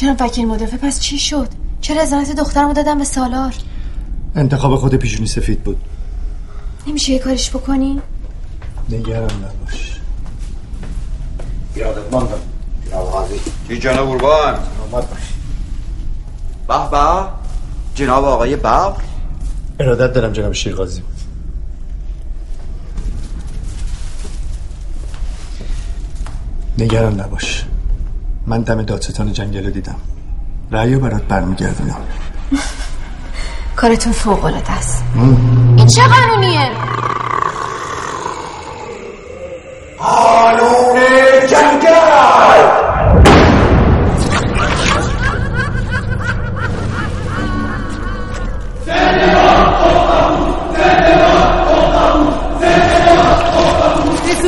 جناب وکیل مدافع؟ پس چی شد؟ چرا ازانت دخترمو دادم به سالار؟ انتخاب خود پیشونی سفید بود. نمیشه یه کارش بکنی؟ نگرم نباش. یادت ماندم جناب قاضی. چی جناب قربان؟ آمد باش. به به. جناب آقای ببر ارادت دارم جناب شیرقاضی نگران نباش. من دم دادستان جنگل رو دیدم. رأیو برات برمیگردونم. کارتون فوق العاده است این چه قانونیه؟ قانون جنگل!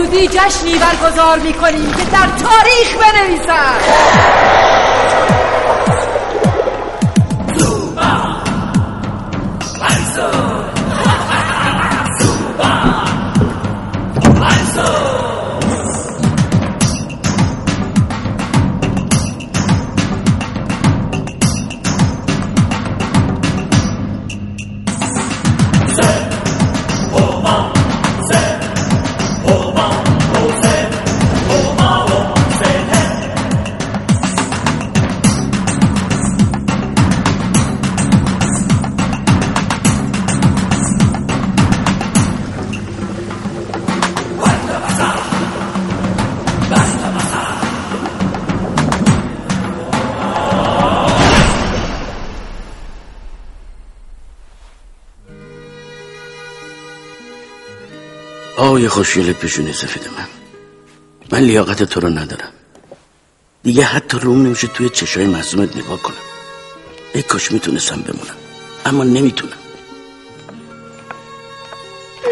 زودی جشنی برگزار می‌کنیم که در تاریخ بنویسد. آقای خوشگل پیشونی سفید من. من لیاقت تو رو ندارم. دیگه حتی روم نمیشه توی چشای معصومت نگاه کنم. ای کاش می‌تونستم بمونم. اما نمی‌تونم.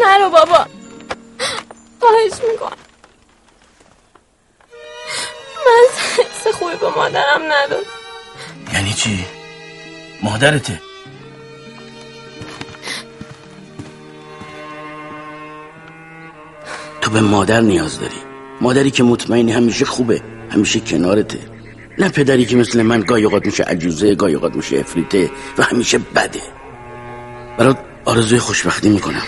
نرو بابا. خواهش می‌کنم. من حس خوبی به مادرم نداد یعنی چی؟ مادرته؟ به مادر نیاز داری. مادری که مطمئنی همیشه خوبه همیشه کنارته. نه پدری که مثل من گاهی اوقات میشه عجوزه گاهی اوقات میشه افریته و همیشه بده. برات آرزوی خوشبختی می‌کنم.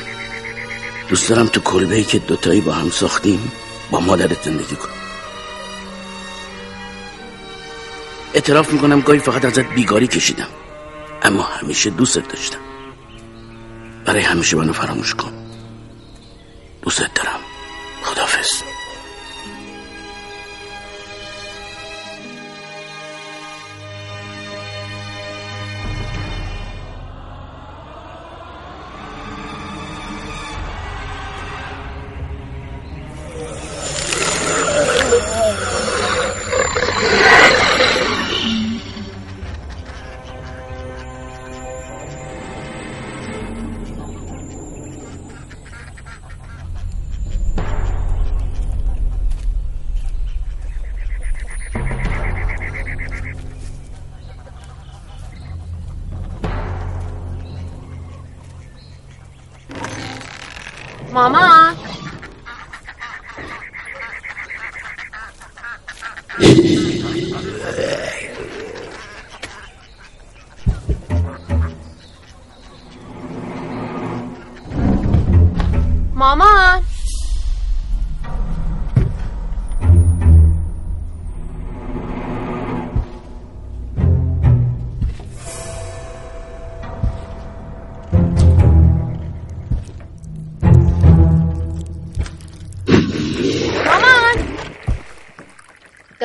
دوست دارم تو کلبه ای که دوتایی با هم ساختیم با مادرت زندگی کنم اعتراف می‌کنم گاهی فقط ازت بیگاری کشیدم. اما همیشه دوستت داشتم. برای همیشه منو فراموش کن. دوستت دارم. خدافز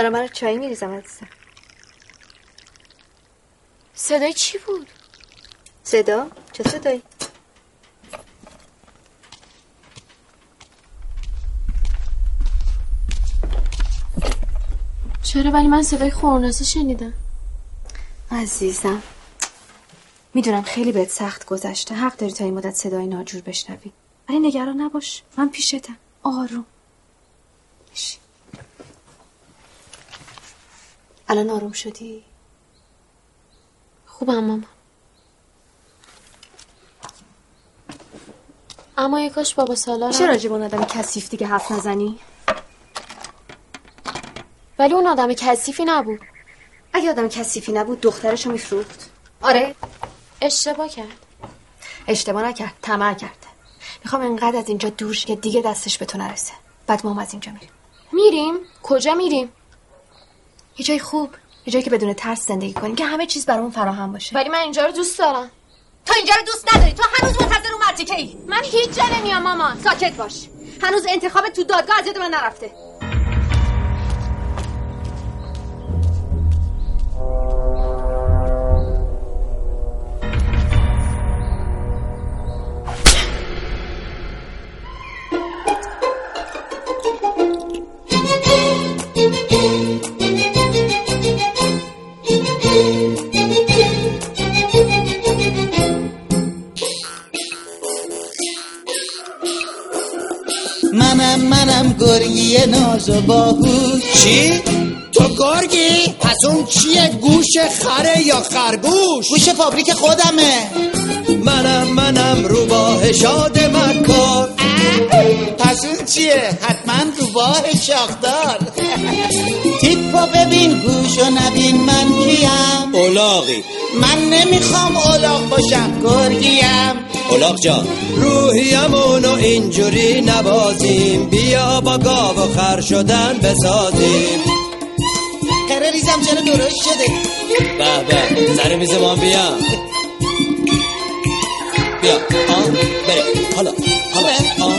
دارم برای چای میریزم عزیزم. صدای چی بود؟ صدا؟ چه صدایی؟ چرا ولی من صدای خورناسه شنیدم؟ عزیزم. می‌دونم خیلی بهت سخت گذشته. حق داری تا این مدت صدای ناجور بشنوی. ولی نگران نباش. من پیشتم. آروم. الان آروم شدی؟ خوبم ماما. اما یه کاش بابا سالار میشه راجب اون آدم کثیف دیگه حرف نزنی؟ ولی اون آدم کثیفی نبود. اگه آدم کثیفی نبود دخترشو میفروخت. آره. اشتباه کرد. اشتباه نکرد طمع کرده می‌خوام انقدر از اینجا دور شه که دیگه دستش به تو نرسه. بعد ما هم از اینجا میریم. میریم؟ کجا میریم؟ یه جای خوب یه جایی که بدون ترس زندگی کنیم که همه چیز برامون فراهم باشه. ولی من اینجا رو دوست دارم. تو اینجا رو دوست نداری. تو هنوز منتظر اون مرتیکه ای من هیچ جا نمیام مامان. ساکت باش. هنوز انتخاب تو دادگاه از یاد من نرفته. و باهوش. چی؟ تو گرگی؟ پس اون چیه؟ گوش خره یا خرگوش؟ گوش فابریک خودمه. منم منم روباه شاد مکار. پس اون چیه؟ حتما روباه شاخدار. تیپا ببین گوش و نبین من کیم؟ اولاغی. من نمی‌خوام اولاغ باشم گرگیم. اولاغ جان. روحیمونو اینجوری نبازیم. بیا با گاو و خر شدن بسازیم. قره ریزم چرا درست شده؟ به به سر میز ما بیا. بیا آن بریم حالا حالا آن.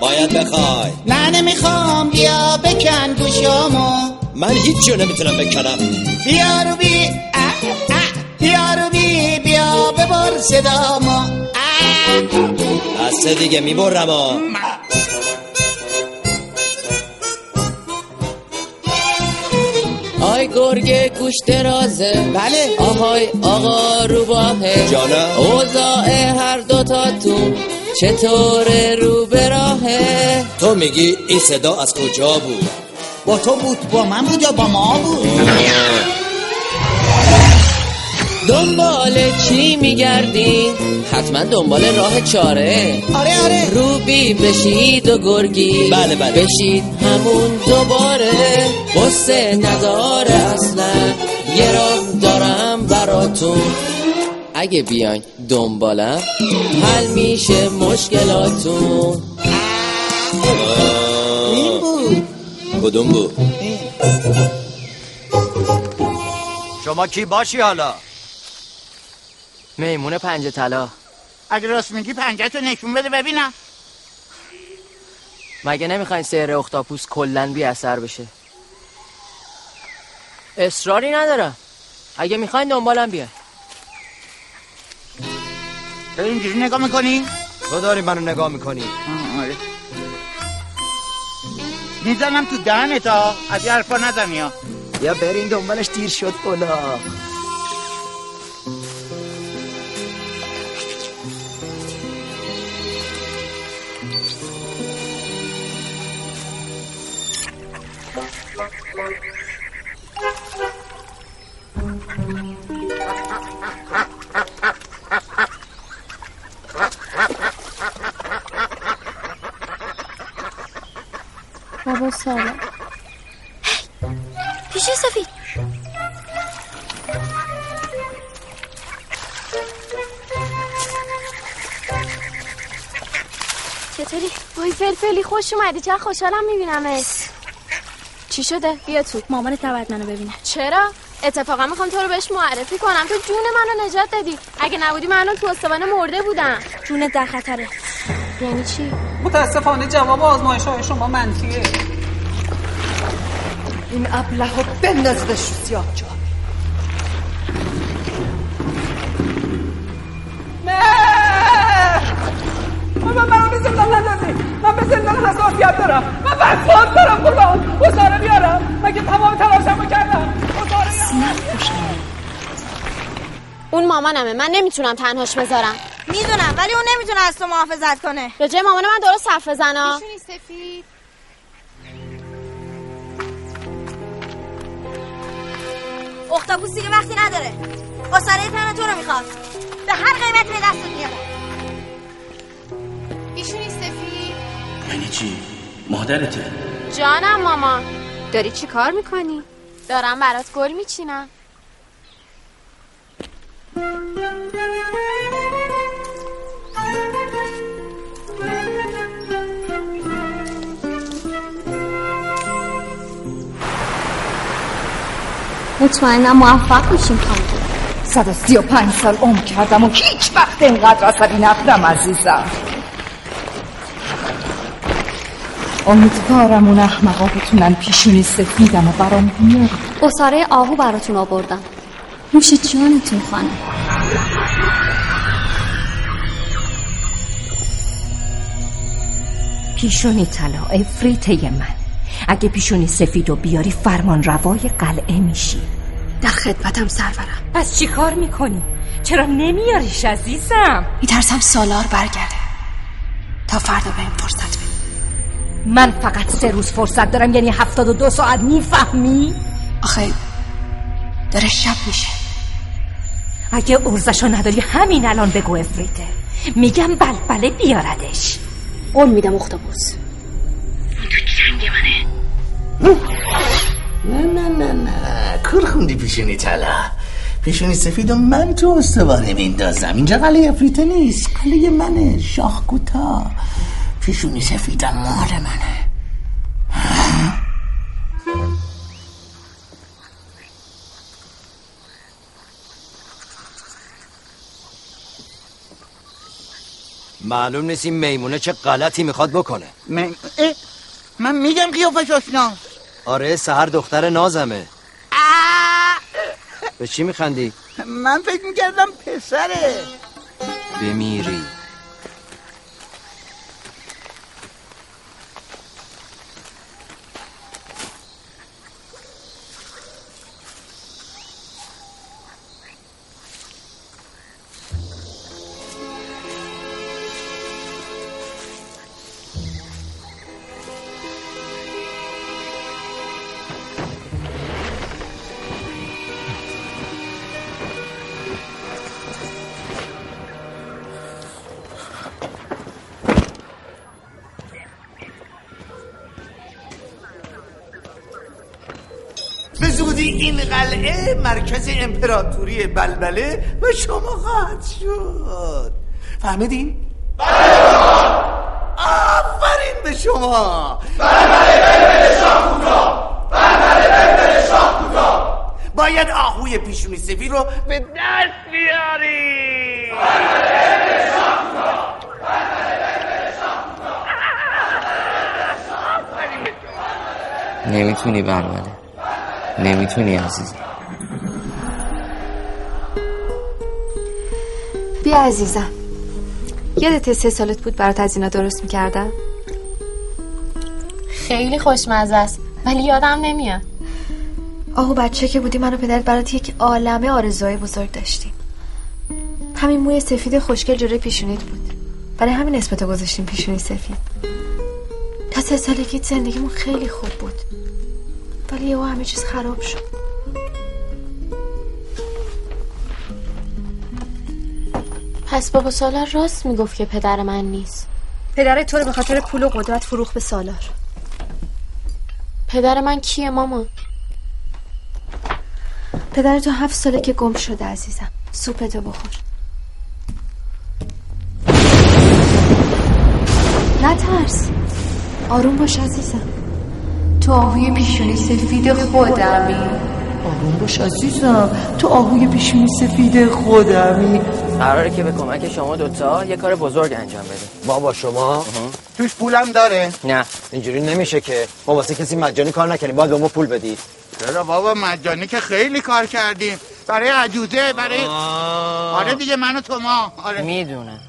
باید بخوای. نه نمی‌خوام بیا بکن گوشامو من هیچ جو نمی‌تونم بکنم. بیا رو بی. بیا رو بی بیا ببر صدامو. بسته دیگه می‌برم آ آی گرگ گوش درازه بله. آهای آقا روباهه جانم اوضاع هر دوتاتون چطور رو به راهه؟ تو میگی این صدا از کجا بود؟ با تو بود با من بود یا با ما بود؟ دنبال چی میگردین حتما دنبال راه چاره. آره آره. روبی بشید و گرگی. بله، بله. بشید همون دوباره. قصه نداره اصلا. یه راه دارم براتون. اگه بیاین دنبالم حل میشه مشکلاتون. این بود. کدوم بود؟ شما کی باشی حالا؟ میمون پنج طلا. اگه راست میگی پنجتو نشون بده ببینم. مگه نمی‌خواین سهر اختاپوس کلا بی اثر بشه؟ اصراری ندارم. اگه می‌خواین دنبالم بیا تو اینجوری نگاه می‌کنی؟ تو داری منو نگاه می‌کنی. آره. می‌زنم تو دهنت ها. از این حرفا نزنی یا برین دنبالش دیر شد اولا بابا سلام پیشی سفید. چطوری؟ وای فلفلی خوش اومدی. چه خوشحالم میبینمت. چی شده؟ بیا تو. مامانت نباید منو ببینه. چرا؟ اتفاقا می‌خوام تو رو بهش معرفی کنم تو جون منو نجات دادی. اگه نبودی من الان تو استوانه مرده بودم. جون در خطره. یعنی چی؟ متاسفانه جواب آزمایش های شما منفیه. این ابله رو بنداز سیاه جا. من من به زندان نندازی من به زندان حساسیت دارم. من وسواس دارم قربان. حساره بیارم. مگه تمام تلاشمو کردم؟ اون مامانمه. من نمی‌تونم تنهاش بذارم. می‌دونم ولی اون نمی‌تونه از تو محافظت کنه. به جای مامان من درست حرف بزنا سفید؟ اختاپوس دیگه وقتی نداره. با سره تن تو رو می‌خواد. به هر قیمت به دستت میاره ایشونی سفید. یعنی چی؟ مادرته. جانم ماما. داری چی کار می‌کنی؟ دارم برات گل میچینم. مطمئنم موفق میشیم خانم 135 سال عمر کردم و هیچ وقت اینقدر عصبی نبودم عزیزم. امیدوارم اون احمقا بتونن پیشونی سفیدم و برام بیارن. اصاره آهو براتون آوردم. نوش جانتون خانم. پیشونی طلا افریته من. اگه پیشونی سفید و بیاری فرمان روای قلعه میشی. در خدمتم سرورم. پس چی کار می‌کنی؟ چرا نمیاریش عزیزم؟ میترسم سالار برگرده. تا فردا بهم فرصت بده. من فقط سه روز فرصت دارم یعنی هفتاد و دو ساعت می‌فهمی؟ آخه داره شب میشه. اگه ارزشو نداری همین الان بگو افریته میگم بلبله بیاردش. قول میدم اختابوس نه نه نه نه. کور خوندی پیشونی طلا. پیشونی سفید و من تو استوانه میندازم. اینجا قلعه افریته نیست. قلعه منه شاخ کوتاه. پیشونی سفیدم مال منه. معلوم نیست این میمونه چه غلطی می‌خواد بکنه. من, من میگم قیافش آشنا. آره سهر دختر نازمه. به چی میخندی؟ من فکر می‌کردم پسره. بمیری. امپراتوری بلبله و شما خواهد شد. فهمیدین؟ آفرین به شما. باید آهوی پیشونی سفید رو به دست بیاری نمی‌تونی برمله نمی‌تونی عزیزم. بیا عزیزم. یادت سه سالت بود برات از اینا درست می‌کردم؟ خیلی خوشمزه است ولی یادم نمیاد. آهو بچه که بودی من و پدرت برات یک عالمه آرزوهای بزرگ داشتیم. همین موی سفید خوشگل جلوی پیشونیت بود. برای همین اسمتو گذاشتیم پیشونی سفید. تا سه سالگیت زندگیمون خیلی خوب بود. ولی یهو همه چیز خراب شد. پس بابا سالار راست می‌گفت که پدر من نیست. پدرت تو رو به خاطر پول و قدرت فروخ به سالار. پدر من کیه ماما؟ پدر تو هفت ساله که گم شده عزیزم. سوپتو بخور. نترس. آروم باش عزیزم. تو آهوی پیشونی سفید خودمی. آروم باش عزیزم. تو آهوی پیشونی سفید خودمی. قراره که به کمک شما دوتا یه کار بزرگ انجام بده. بابا شما؟ توش پولم داره. نه. اینجوری نمیشه که ما واسه کسی مجانی کار نکنیم باید به ما پول بدی. چرا بابا؟ مجانی که خیلی کار کردیم. برای عجوزه برای آره دیگه من و تو ما. آره. می‌دونم.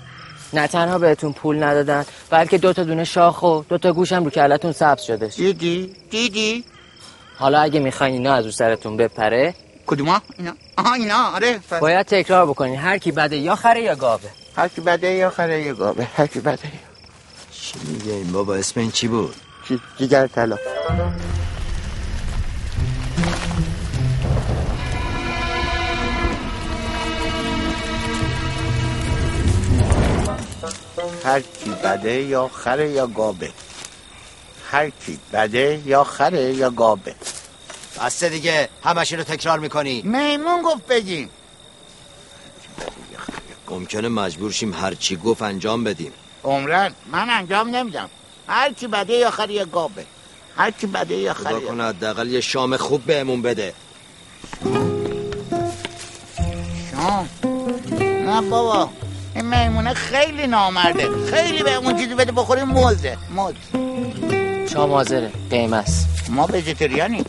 نه تنها بهتون پول ندادن بلکه دو تا دونه شاخ و دو تا گوشم رو کلتون سبز شده. دیدی؟ دیدی؟ حالا اگه می‌خواین اینا از رو سرتون بپره کدوما اینا. آها اینا. آره ف... باید تکرار بکنین. هر کی بده یا خره یا گاوه. هر کی بده یا خره یا گاوه. هر کی بده. چی میگه این بابا؟ اسم این چی بود؟ چی جگر طلا. هر کی بده یا خره یا گاوه. هر کی بده یا خره یا گابه. بسته دیگه همش رو تکرار می‌کنی. میمون گفت بگیم ممکنه مجبور شیم هر چی گفت انجام بدیم. عمرن من انجام نمیدم. هر کی بده یا خره یا گابه. هر کی بده یا خدا خره کنه حداقل یه شام خوب بهمون بده. شام؟ نه بابا این میمونه خیلی نامرده. خیلی به اون چیزی بده بخوریم مزه مز شام حاضره. قیمه است ما وجیتریانی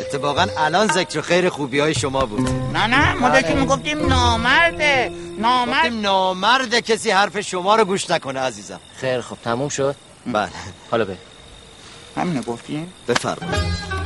اتفاقا الان ذکر خیر خوبی های شما بود. نه نه ما داشتیم می‌گفتیم نامرده. نامرد. گفتیم نامرد کسی حرف شما رو گوش نکنه عزیزم. خیر خب تموم شد؟ بله. حالا به همینو گفتیم؟ بفرمایید.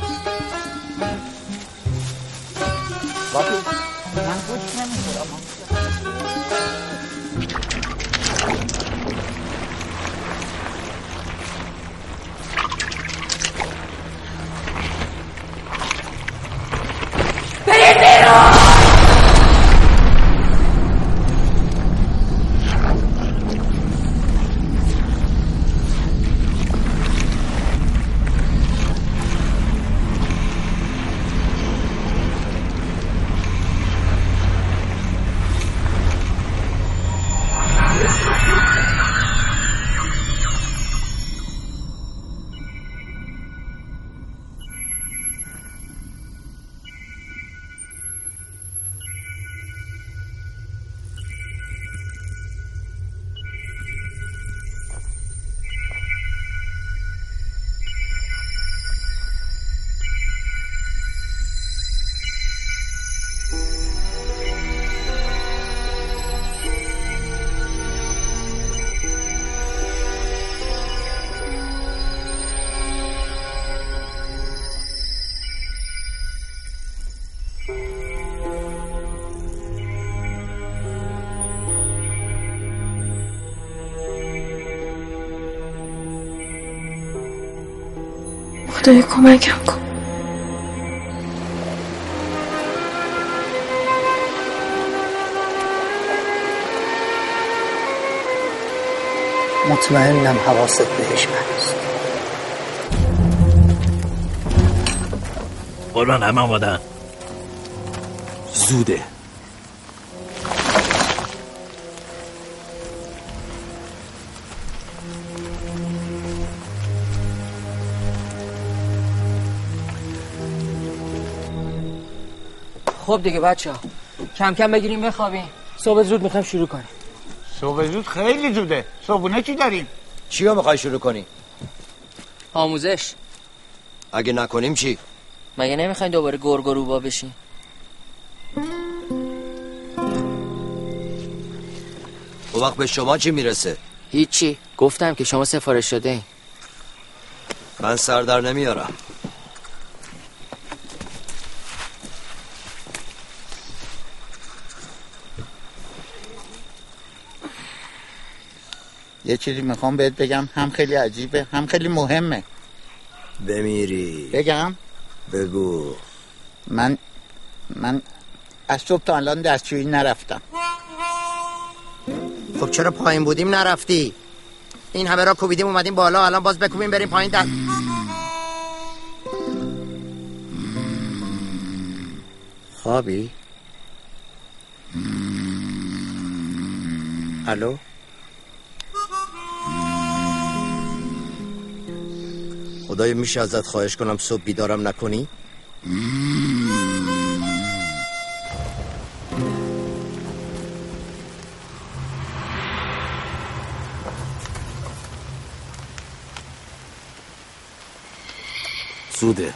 خدای کمکم کن. مطمئنم حواست بهش هست قربان همه آمادن زوده. خب دیگه بچه ها. کم کم بگیریم بخوابیم. صبح زود می‌خوایم شروع کنیم. صبح زود خیلی زوده. صبحونه چی داریم؟ چی رو می‌خوای شروع کنی؟ آموزش. اگه نکنیم چی؟ مگه نمی‌خواین دوباره گرگ و روبا بشین اون وقت به شما چی می‌رسه؟ هیچی. گفتم که شما سفارش شده این من سر در نمیارم. یه چیزی می‌خوام بهت بگم. هم خیلی عجیبه هم خیلی مهمه. بمیری. بگم؟ بگو. من من از صبح تا الان دستشویی نرفتم. خب چرا پایین بودیم؟ نرفتی. این همه را کوبیدیم اومدیم بالا. الان باز بکوبیم بریم پایین. در خوابی؟ الو؟ خدایا میشه ازت خواهش کنم صبح بیدارم نکنی؟ زوده.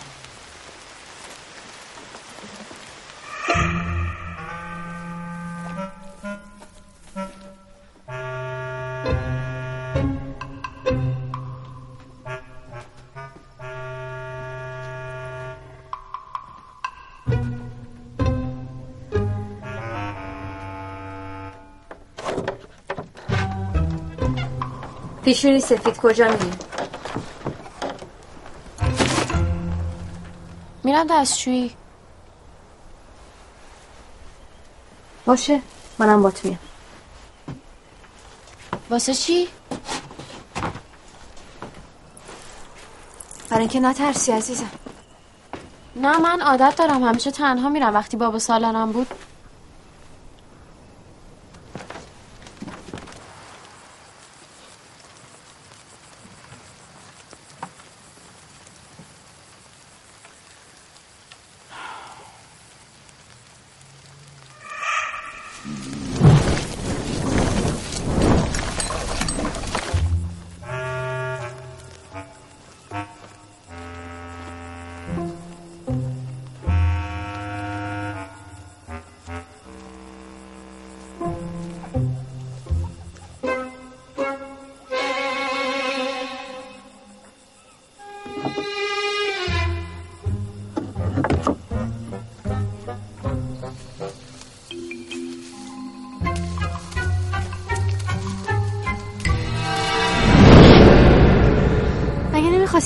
پیشونی سفید کجا میری؟ میرم دستشویی. باشه منم بات میام واسه چی؟ برای اینکه نترسی عزیزم. نه من عادت دارم. همیشه تنها میرم. وقتی بابا سالانم بود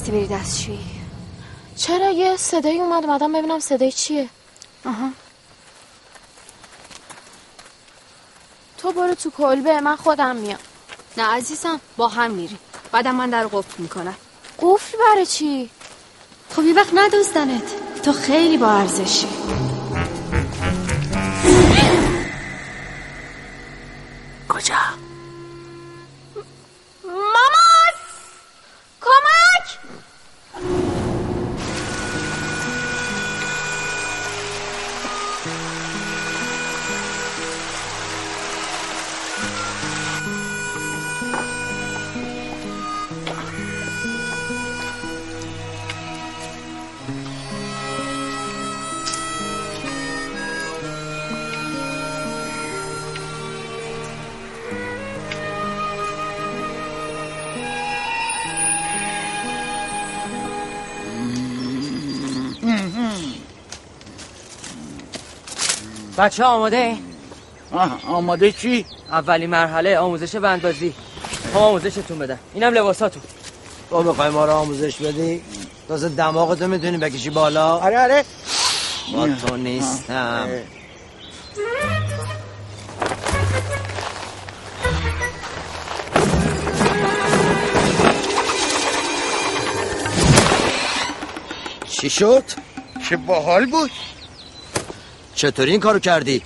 مگه نمی‌خواستی بری دستشویی. چرا یه صدایی اومد اومدم ببینم صدای چیه؟ آها. تو برو تو کلبه من خودم میام. نه عزیزم با هم میریم. بعدم من در قفل می‌کنم. قفل برای چی؟ خب یه وقت ندوزدنت. تو خیلی با ارزشی. بچه آماده؟ آماده چی؟ اولی مرحله آموزش بندبازی هم آموزشتون بدم اینم لباساتون. تو بخوای ما رو آموزش بدی؟ تازه دماغتو می‌تونی بکشی بالا. آره آره. با تو نیستم. چی شد؟ چه باحال بود. چطوری این کارو کردی؟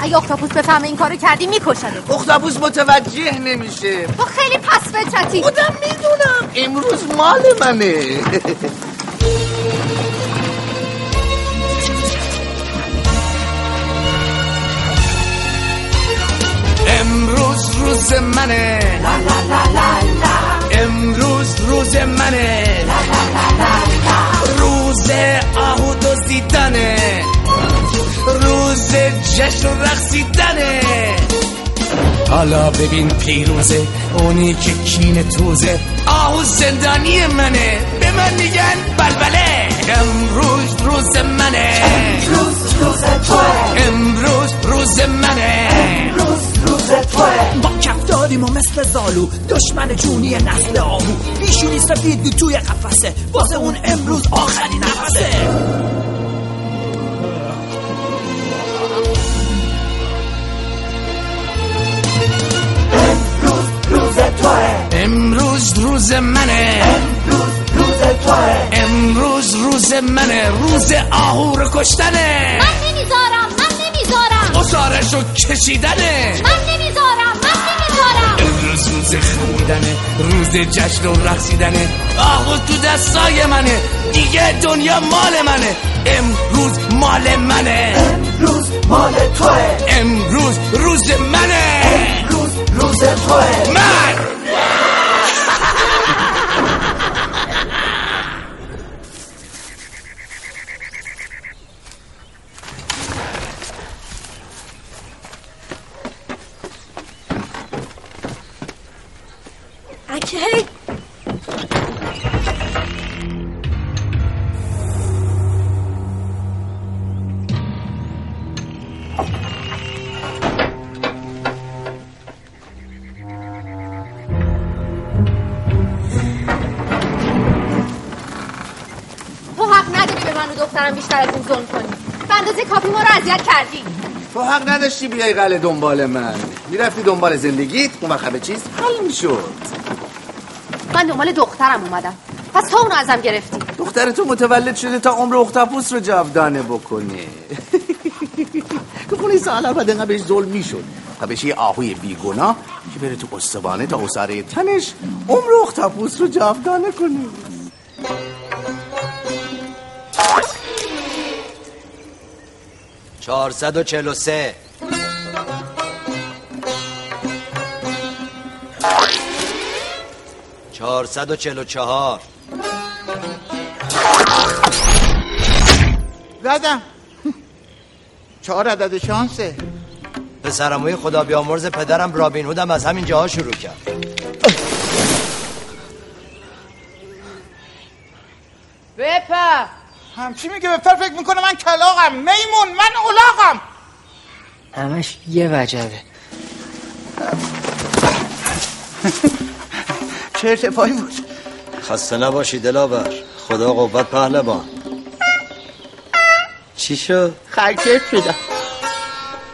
اگه اختاپوس بفهمه این کارو کردی میکشده اختاپوس متوجه نمیشه. تو خیلی پس فطرتی. خودم می‌دونم. امروز مال منه. روز منه. امروز روز منه. روز آهو دزدیدنه روز جشن و رقصیدنه حالا ببین پیروزه اونی که کین توزه. آهو زندانی منه. به من میگن بلبله. امروز روز منه. امروز روز توه. امروز روز منه. امروز روز توه. با کفتاریم و مثل زالو دشمن جونی نسل آهو. بیشونی سفید توی قفسه واسه اون امروز آخرین نفسه. امروز روز منه. امروز روز توه. امروز روز منه. روز آهو رو کشتنه. من نمی‌ذارم نمی‌ذارم اصارشو کشیدنه. من نمی‌ذارم من نمی‌ذارم امروز روز خندیدنه روز جشن و رقصیدنه. آهو تو دستای منه دیگه دنیا مال منه. امروز مال منه. امروز مال توه. امروز روز منه. امروز روز توه. من! حق نداشتی بیای قله دنبال من. می‌رفتی دنبال زندگیت اون وقت همه چیز حل می‌شد من دنبال دخترم اومدم. پس تو اونو ازم گرفتی. دختر تو متولد شده تا عمر اختاپوس رو جاودانه بکنه. که خونی سال بعد اینقدر بهش ظلم می‌شد. تا بشه یه آهوی بیگناه که بره تو استوانه تا اصاره تنش عمر اختاپوس رو جاودانه کنه. چهارصد و چهل و سه. چهارصد و چهل و چهار. زدم. چهار عدد شانسه پسرموی خدا بیامرز پدرم رابین هودم از همین جاها شروع کرد. همچی میگه؟ بپر فکر می‌کنه من کلاقم میمون من اولاقم همش یه وجبه. چه ارتفاعی بود؟ خسته نباشی دلاور. خدا قوت پهلوان. چی شد؟ خرکت شدم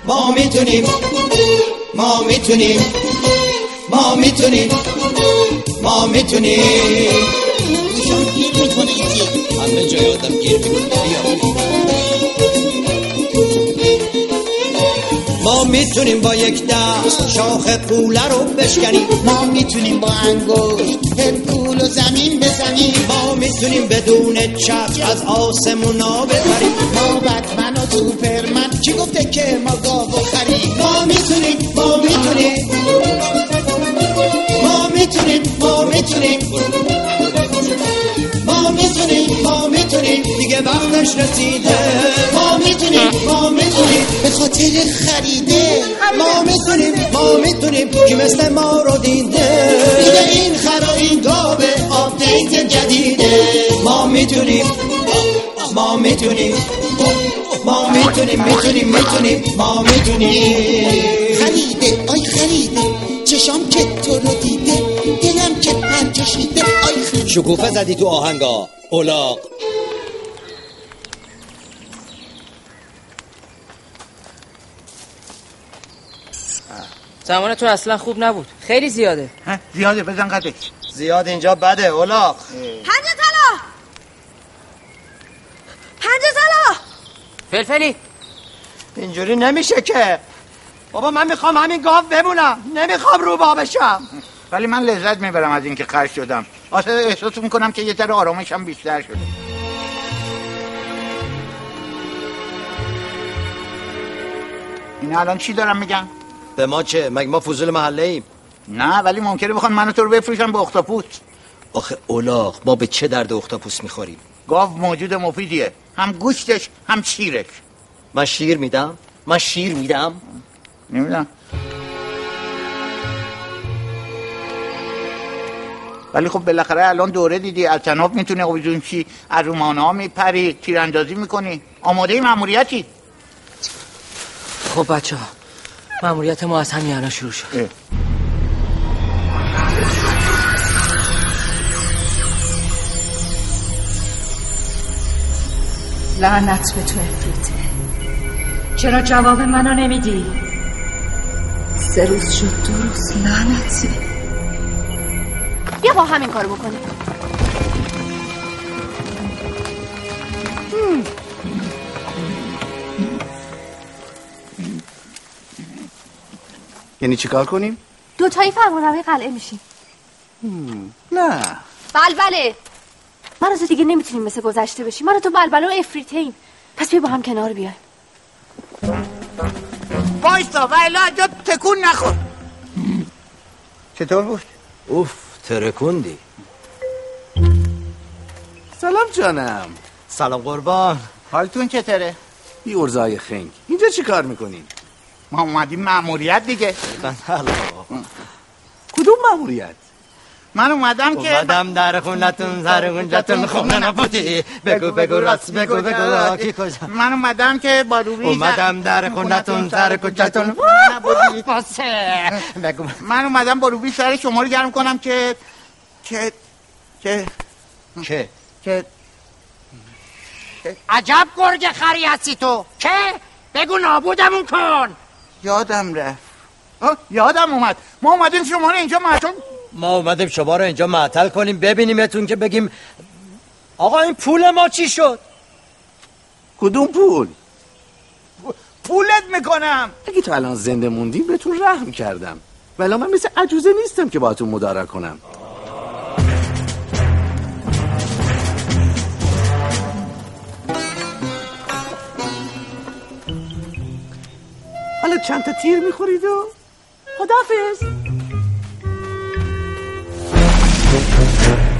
ما می‌تونیم. ما می‌تونیم. ما می‌تونیم. ما می‌تونیم. گیر می‌کنه همه جای آدم گیر می‌کنه. ما می‌تونیم با یک دست شاخ قوله رو بشکنیم. ما می‌تونیم با انگشت پول و زمین بزنیم. ما می‌تونیم بدون چتر از آسمونا بپریم ما بتمن و سوپرمن کی گفته که ما گاو خریم؟ ما می‌تونیم ما می‌تونیم. ما می‌تونیم ما می‌تونیم. ما می‌تونیم ما می‌تونیم. دیگه وقتش رسیده. ما می‌تونیم ما می‌تونیم. به خاطر خریده. ما می‌تونیم ما می‌تونیم. که مثل ما رو دیده. دیگه این خرا این گاوه آپدیت جدیده. ما می‌تونیم ما می‌تونیم. ما می‌تونیم می‌تونیم می‌تونیم. ما می‌تونیم. خریده آی خریده. چشام که تو رو دیده. شکوفه زدی تو آهنگا. اولاق تو اصلا خوب نبود. خیلی زیاده. زیاده بزن قدش. زیاد اینجا بده اولاق پنج طلا! پنج طلا! فلفلی. اینجوری نمیشه که. بابا من می‌خوام همین گاو بمونم. نمی‌خوام رو با بشم ولی من لذت می‌برم از اینکه خرج شدم. آخه احساس می‌کنم که یه ذره آرامشم بیشتر شده. این الان چی دارم میگم به ما چه؟ مگه ما فضول محله ایم؟ نه ولی ممکنه بخوان منو تو رو بفروشن به اختاپوس. آخه اولاق ما به چه درد اختاپوس می‌خوریم؟ گاو موجود مفیدیه. هم گوشتش هم شیرش. من شیر میدم؟ من شیر میدم؟ نمی‌دونم. ولی خب بالاخره الان دوره دیدی از تناب می‌تونه آویزون چی؟ از رومانه ها میپری تیراندازی می‌کنی. آماده مأموریتی؟ خب بچه ها مأموریت ما از همین الان شروع شد. لعنت به تو افریته چرا جواب منو نمیدی؟ سه روز شد دو روز لعنتی. بیا با همین کارو بکنیم. یعنی چیکار کنیم؟ دوتایی فرمانروای قلعه میشیم. نه. بلبله من از دیگه نمی‌تونیم مثل گذشته بشیم. من و تو بلبله و افریته ایم پس بیا با هم کنار بیایم. وایستا و الا تکون نخور. چطور بود؟ اوف. ترکوندی. سلام جانم. سلام قربان. حالتون چطوره؟ بی ارزای خنگ اینجا چی کار می‌کنین؟ ما اومدیم مأموریت دیگه. کدوم مأموریت؟ من اومدم که اومدم در خونتون زر خونجتون خونه نبودی بگو بگو راست بگو بگو آکی کجا؟ من اومدم که با روبی اومدم در خونتون سر کوچتون نبودی بگو. من اومدم با روبی سر شما رو گرم کنم که که که. که؟ که. عجب گرگ خری هستی تو. که؟ بگو نابودمون کن. یادم رفت. یادم اومد. ما اومدیم شما رو اینجا معطل ما اومدیم شما رو اینجا معطل کنیم ببینیمتون که بگیم آقا این پول ما چی شد؟ کدوم پول؟ پولت می‌کنم. اگه تو الان زنده موندیم بهتون رحم کردم. ولی من مثل عجوزه نیستم که باهاتون مدارا کنم. حالا چند تا تیر می‌خورید و خدافز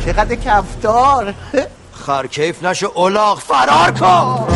چقدر کفتار خرکیف نشو اولاغ فرار کن!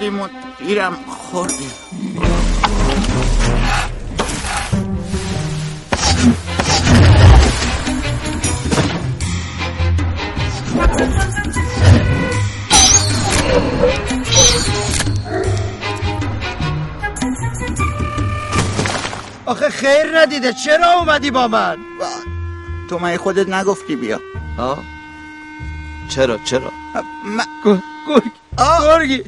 نمردیم و تیرم خوردیم. آخه خیر ندیده. چرا اومدی با من؟ تو من خودت نگفتی بیا. ها؟ چرا چرا؟ من... گرگ گرگی.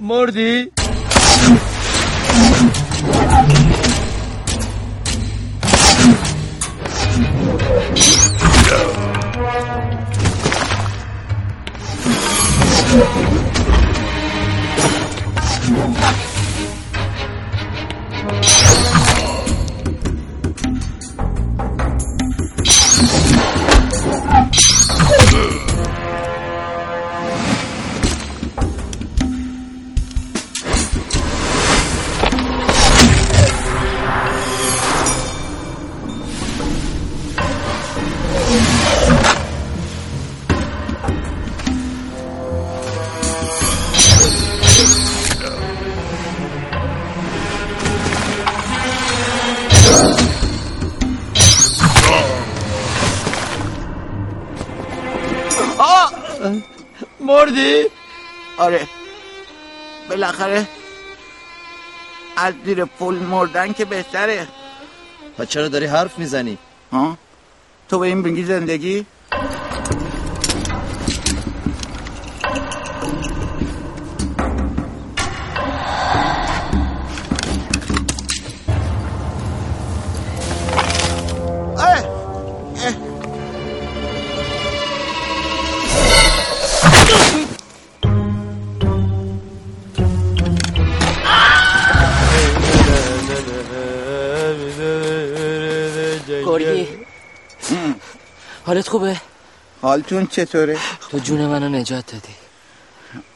مردی؟ از زیر پل مردن که بهتره. و چرا داری حرف می‌زنی؟ ها؟ تو به این بگی زندگی؟ خوبه؟ حالتون چطوره؟ تو جون منو نجات دادی.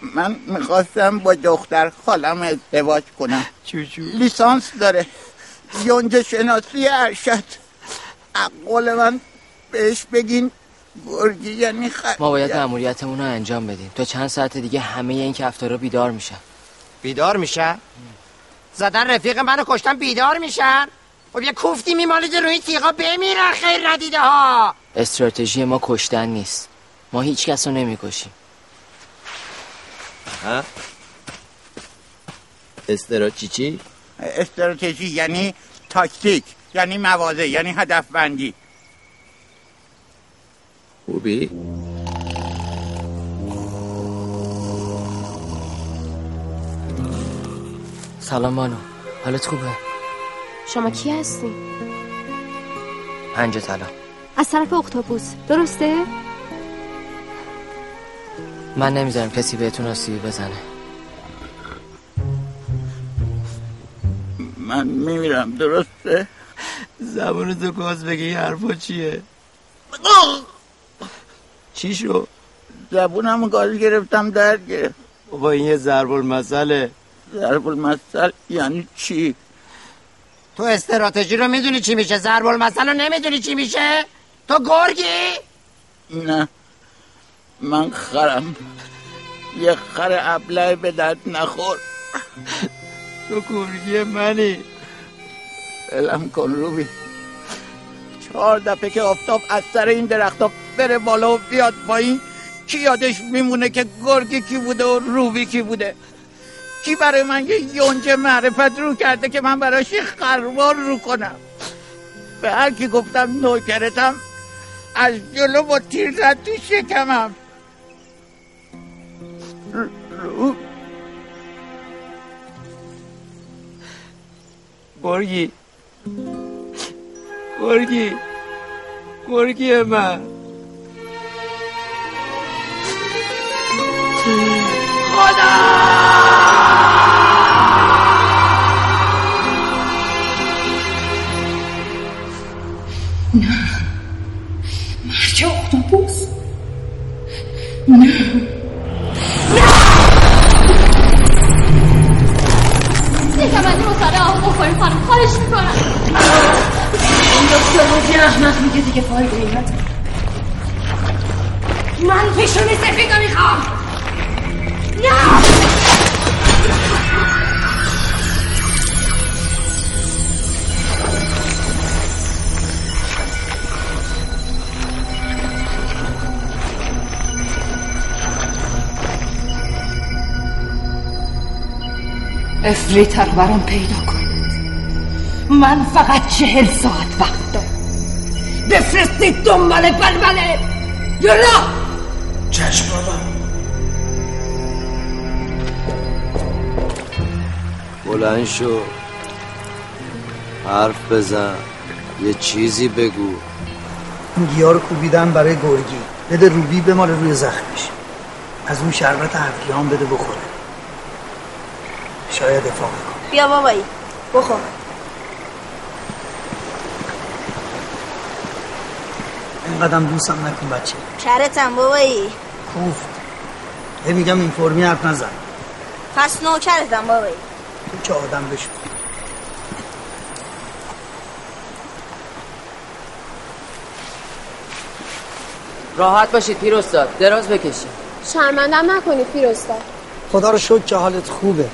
من می‌خواستم با دختر خالم ازدواج کنم. چوچو لیسانس داره. یونج شناسی ارشد. قول من بهش بگین گرگی یعنی خر... ما باید مأموریتمون رو انجام بدیم. تا چند ساعت دیگه همه این کفتارا بیدار میشن. بیدار میشن؟ زدن رفیق منو کشتن بیدار میشن؟ خب یه کوفتی میمالید روی تیغا بمیرن خیر ندیده ها استراتژی ما کشتن نیست. ما هیچ کس رو نمی‌کشیم ها؟ استراتژی استراتژی یعنی تاکتیک یعنی مواضع یعنی هدف بندی. خوبی؟ سلام بانو حالت خوبه؟ شما کی هستی؟ پنج طلا از طرف اختاپوس. درسته؟ من نمی‌ذارم کسی بهتون آسیبی بزنه. من میمیرم درسته؟ زبون تو کاز بگی این حرفا چیه؟ چی شو؟ زبونم گاز گرفتم درد گرفت. بابا این یه ضرب المثله ضرب المثل یعنی چی؟ تو استراتژی رو می‌دونی چی میشه؟ ضرب المثل رو نمی‌دونی چی میشه؟ تو گرگی؟ نه. من خرم. یه خر ابله به درد نخور. تو گرگی منی. بلم کن روبی. چهار دفعه که آفتاب از سر این درخت بره بالا و بیاد پایین کی یادش میمونه که گرگی کی بوده و روبی کی بوده؟ کی برای من یه یونج معرفت رو کرده که من براش یه خروار رو کنم؟ به هر کی گفتم نوکرتم از جلو با تیر زد تو شکمم. گرگی. گرگی. گرگی من. مرج یکم از این مصابه آهو بخوریم خانم خواهش می‌کنم این دکتر روزی احمق میگه دیگه فایده ای من پیشونی سفید رو می‌خوام نه! افریت رو برام پیدا کنید من فقط چهل ساعت وقت دارم. بفرستید دنبال بلبله. یلا! چشم بابا. بلند شو. حرف بزن. یه چیزی بگو. این گیاه رو کوبیدم برای گرگی. بده روبی بمال روی زخمش. از اون شربت هفتگی هم بده بخوره. شاید کنه بیا بابایی. بخور اینقدم دوستم نکن بچه. کرتم بابایی. کوفت هی میگم این فرمی حرف نزن. پس نوکرتم بابایی. تو که آدم بشو. راحت باشید پیر استاد دراز بکشید. شرمندم نکنید پیرستا خدا رو شکر که حالت خوبه.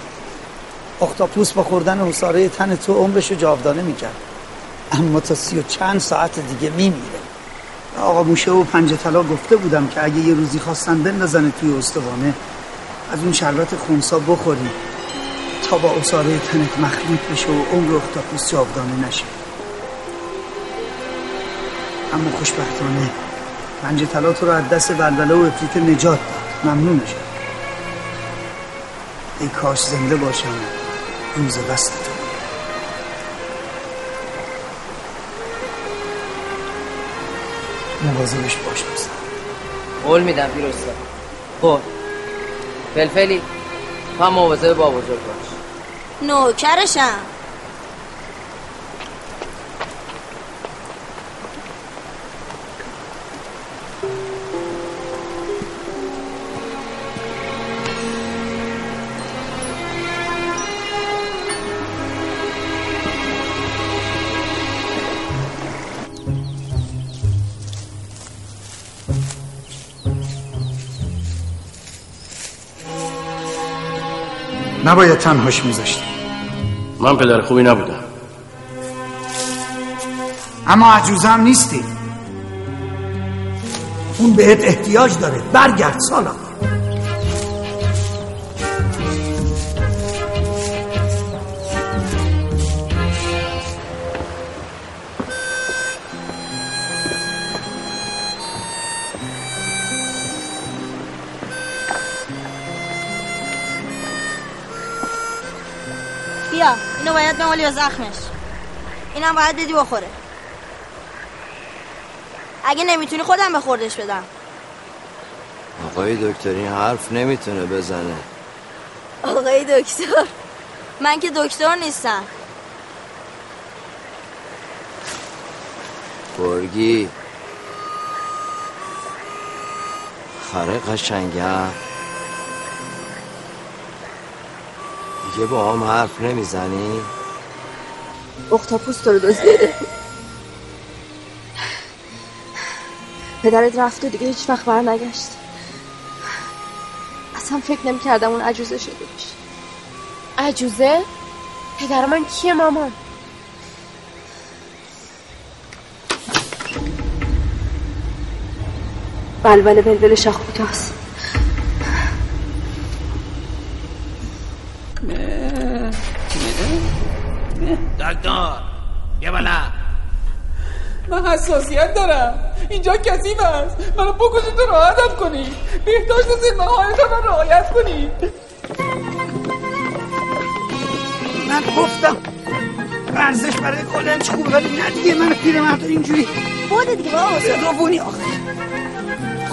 اختاپوس با خوردن حساره تن تو عمرشو جاودانه می‌کرد. اما تا سی و چند ساعت دیگه میمیره. آقا موشه و پنج طلا گفته بودم که اگه یه روزی خواستن بندازن توی استوانه از اون شربت خونسا بخوری تا با اصاره تنت مخلوط بشه و عمر اختاپوس جاودانه نشه. اما خوشبختانه پنج طلا تو رو از دست بلبله و افریت نجات داد. ممنونشم ای کاش زنده باشم. روز بستتون مواظبش باش بزن قول میدم پیر استاد خب. فلفلی تو هم مواظب با بزرگ باش. نوکرشم. نباید تنهاش میذاشتی. من پدر خوبی نبودم. اما عجوزه هم نیستی. اون بهت احتیاج داره. برگرد سالا. به زخمش. اینم باید بدی بخوره. اگه نمی‌تونی خودم به خوردش بدم. آقای دکتر این حرف نمی‌تونه بزنه. آقای دکتر من که دکتر نیستم. گرگی. خره قشنگم دیگه با هم حرف نمی‌زنی؟ اختاپوس تو رو دزدیده پدرت رفت و دیگه هیچ وقت بر نگشت اصلا فکر نمی کردم اون عجوزه شده باشه عجوزه؟ پدر من کیه مامان؟ بلبل بلبل شاخ کوتاست دکتر. یه بالا. من حساسیت دارم. اینجا کثیف است. منو بکشید و راحتم کنید بهداشت زیر هایتان رو رعایت کنید من گفتم ورزش برای کلنج خوبه ولی نه دیگه من پیرمرد اینجوری. بوده دیگه بابا. بزرگ دوونی آخه.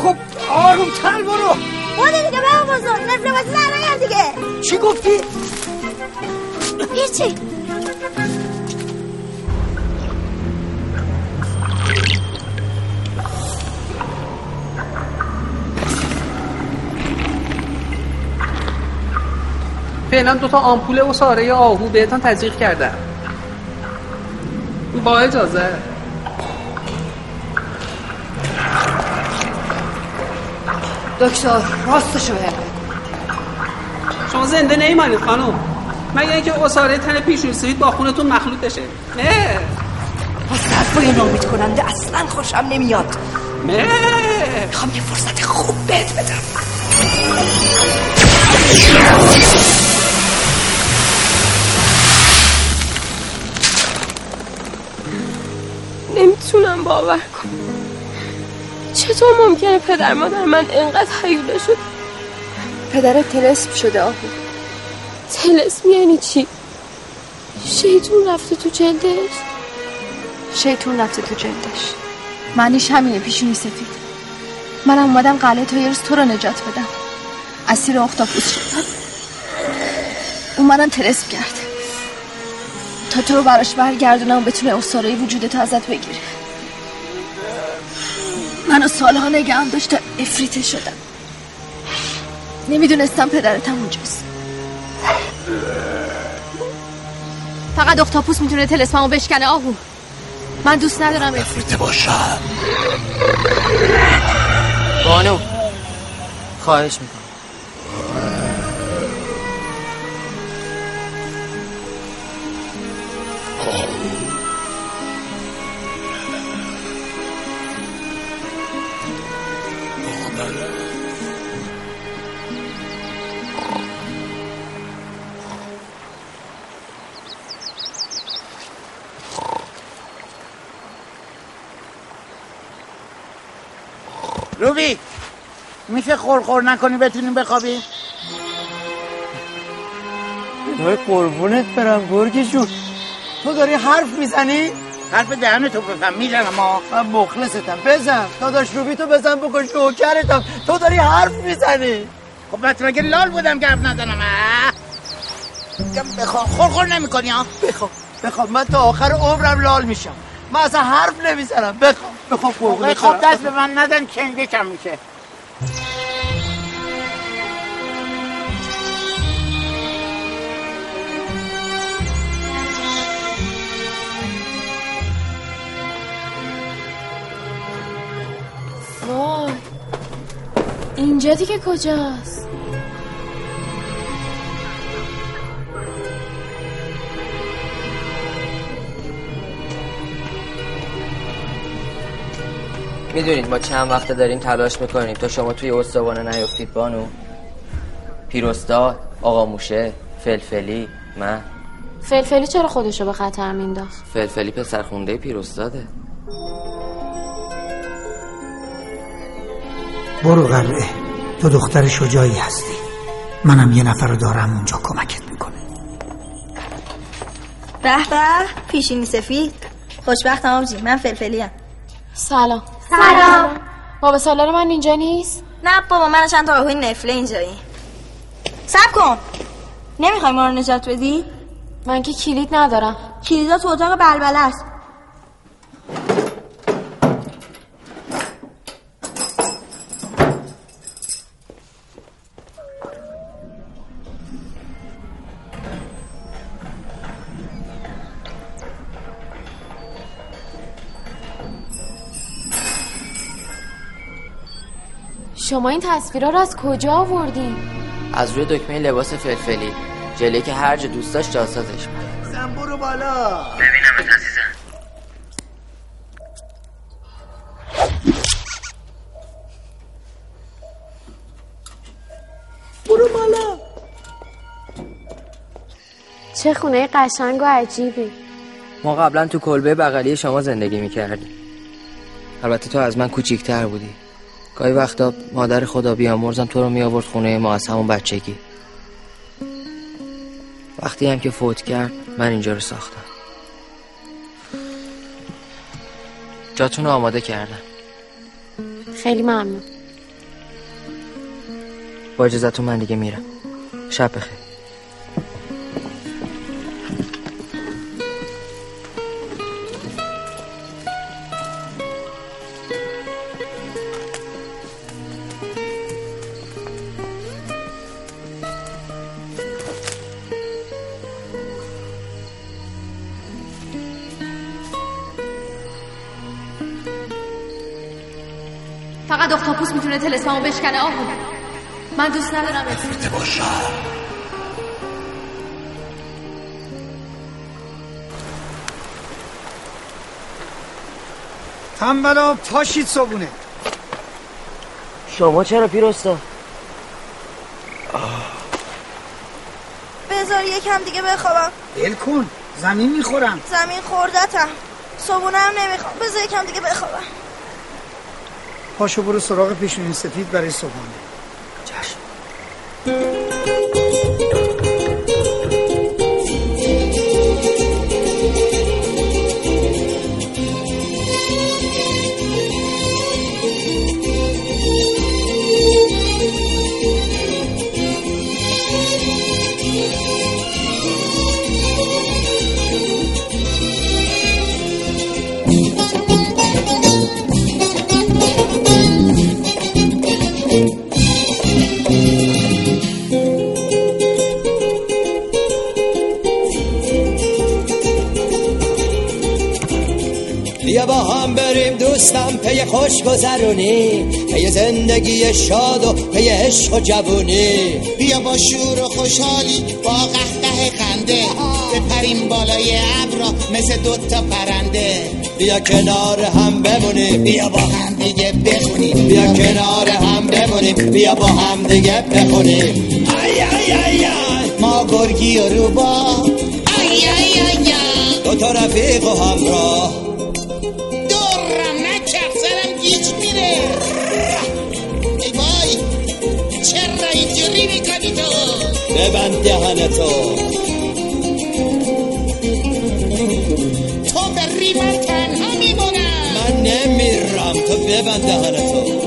خب آروم تر برو. بوده دیگه بابا بزرگ. نفل بازی در دیگه. چی گفتی؟ هیچی فعلا دوتا آمپول و ساره آهو بهتان تزریق کردم. با اجازه. دکتر راستشو بگو. شما زنده نیمانید خانم. مگه اینکه اصاره تن پیشونی سفید با خونتون مخلوط بشه؟ نه. از حرفای نامید کننده اصلا خوشم نمیاد. نه. می‌خوام یه فرصت خوب بهت بدم. باور کنم چطور ممکنه پدر مادر من انقدر حیوله شد؟ پدرت تلسم شده آهو تلسم یعنی چی؟ شیطون رفته تو جلدش؟ شیطون رفته تو جلدش. معنیش همینه پیشونی سفید. منم اومدم قلعه تا یه روز تو رو نجات بدم. اسیر اختاپوس شدم. اون منم تلسم کرد. تا تو رو براش برگردونم و بتونه اصاره وجودتو ازت بگیره. منو سالها نگه داشت تا افریته شدم. نمی‌دونستم پدرتم اونجاست. فقط اختاپوس می‌تونه تلسممو بشکنه آهو. من دوست ندارم افریته باشم. بانو خواهش می‌کنم. میشه خورخور نکنی بتونیم بخوابیم؟ دای قربونت برم گرگی جون. تو داری حرف می‌زنی؟ حرف دهن تو بفهم می‌زنم ما من مخلصتم. بزن. داداش روبی تو بزن بکن شوکرتم. تو داری حرف می‌زنی. خب بس مگه لال بودم که حرف نزنم بخواب. خورخور نمی کنی ها بخواب بخواب. من تا آخر عمرم لال میشم. من اصلا حرف نمی‌زنم. بخواب بخواب قربونت خب دست به من نزن چنگه کم میشه. اینجا دیگه کجاست؟ می‌دونید ما چند وقت داریم تلاش می‌کنیم تا شما توی استوانه نیفتید بانو. پیروستا آقا موشه فلفلی من فلفلی چرا خودشو به خطر مینداخت؟ فلفلی پسر پسرخونده پیروستاده. برو قلعه تو دختر شجاعی هستی. منم یه نفر رو دارم اونجا کمکت می‌کنه. به به پیشینی سفید. خوشبختم آبجی من فلفلیم. سلام. سلام. بابا سالار من اینجا نیست؟ نه بابا من چند تا آقای نفله اینجایی سب کن. نمی‌خوای ما رو نجات بدی؟ من که کلید ندارم. کلیدا تو اتاق بلبله است. شما این تصویرها رو از کجا آوردین؟ از روی دکمه لباس فلفلی. جلوی که هر جا دوست داشت جاسازش زن برو بالا. ببینم عزیزم. برو بالا. چه خونه قشنگ و عجیبی. ما قبلا تو کلبه بغلی شما زندگی می‌کردیم. البته تو از من کوچیکتر بودی. گاهی وقتا مادر خدا بیامرزم تو رو می آورد خونه ما از همون بچگی. وقتی هم که فوت کرد من اینجا رو ساختم. جاتون رو آماده کردم. خیلی ممنون. با اجازتون من دیگه میرم. شب بخیر. تلسمو بشکنه آهو من دوست ندارم افریته تنبلا پاشید صبونه شما چرا پیرستا؟ بذار یکم دیگه بخوابم. ول کن زمین می‌خورم. زمین خوردتم. صبونه هم نمی‌خوام. بذار یکم دیگه بخوابم. پاشو برو سراغ پیشونی سفید برای صبحانه. چشم. بیا با هم بریم دوستم پی خوش گذرونی پی زندگی شاد و پی عشق و جوونی. بیا با شور و خوشحالی با قهقه خنده. بپریم بالای ابرا مثل دوتا پرنده. بیا کنار هم بمونیم بیا با هم دیگه بخونیم بیا کنار هم بمونیم بیا با هم دیگه بخونیم ای ای ای ما گرگی و روبا. ای ای ای دو تا رفیق و همراه. ببند دهنتو تو. بری من تنها میمونم. من نمیرم. تو ببند دهنتو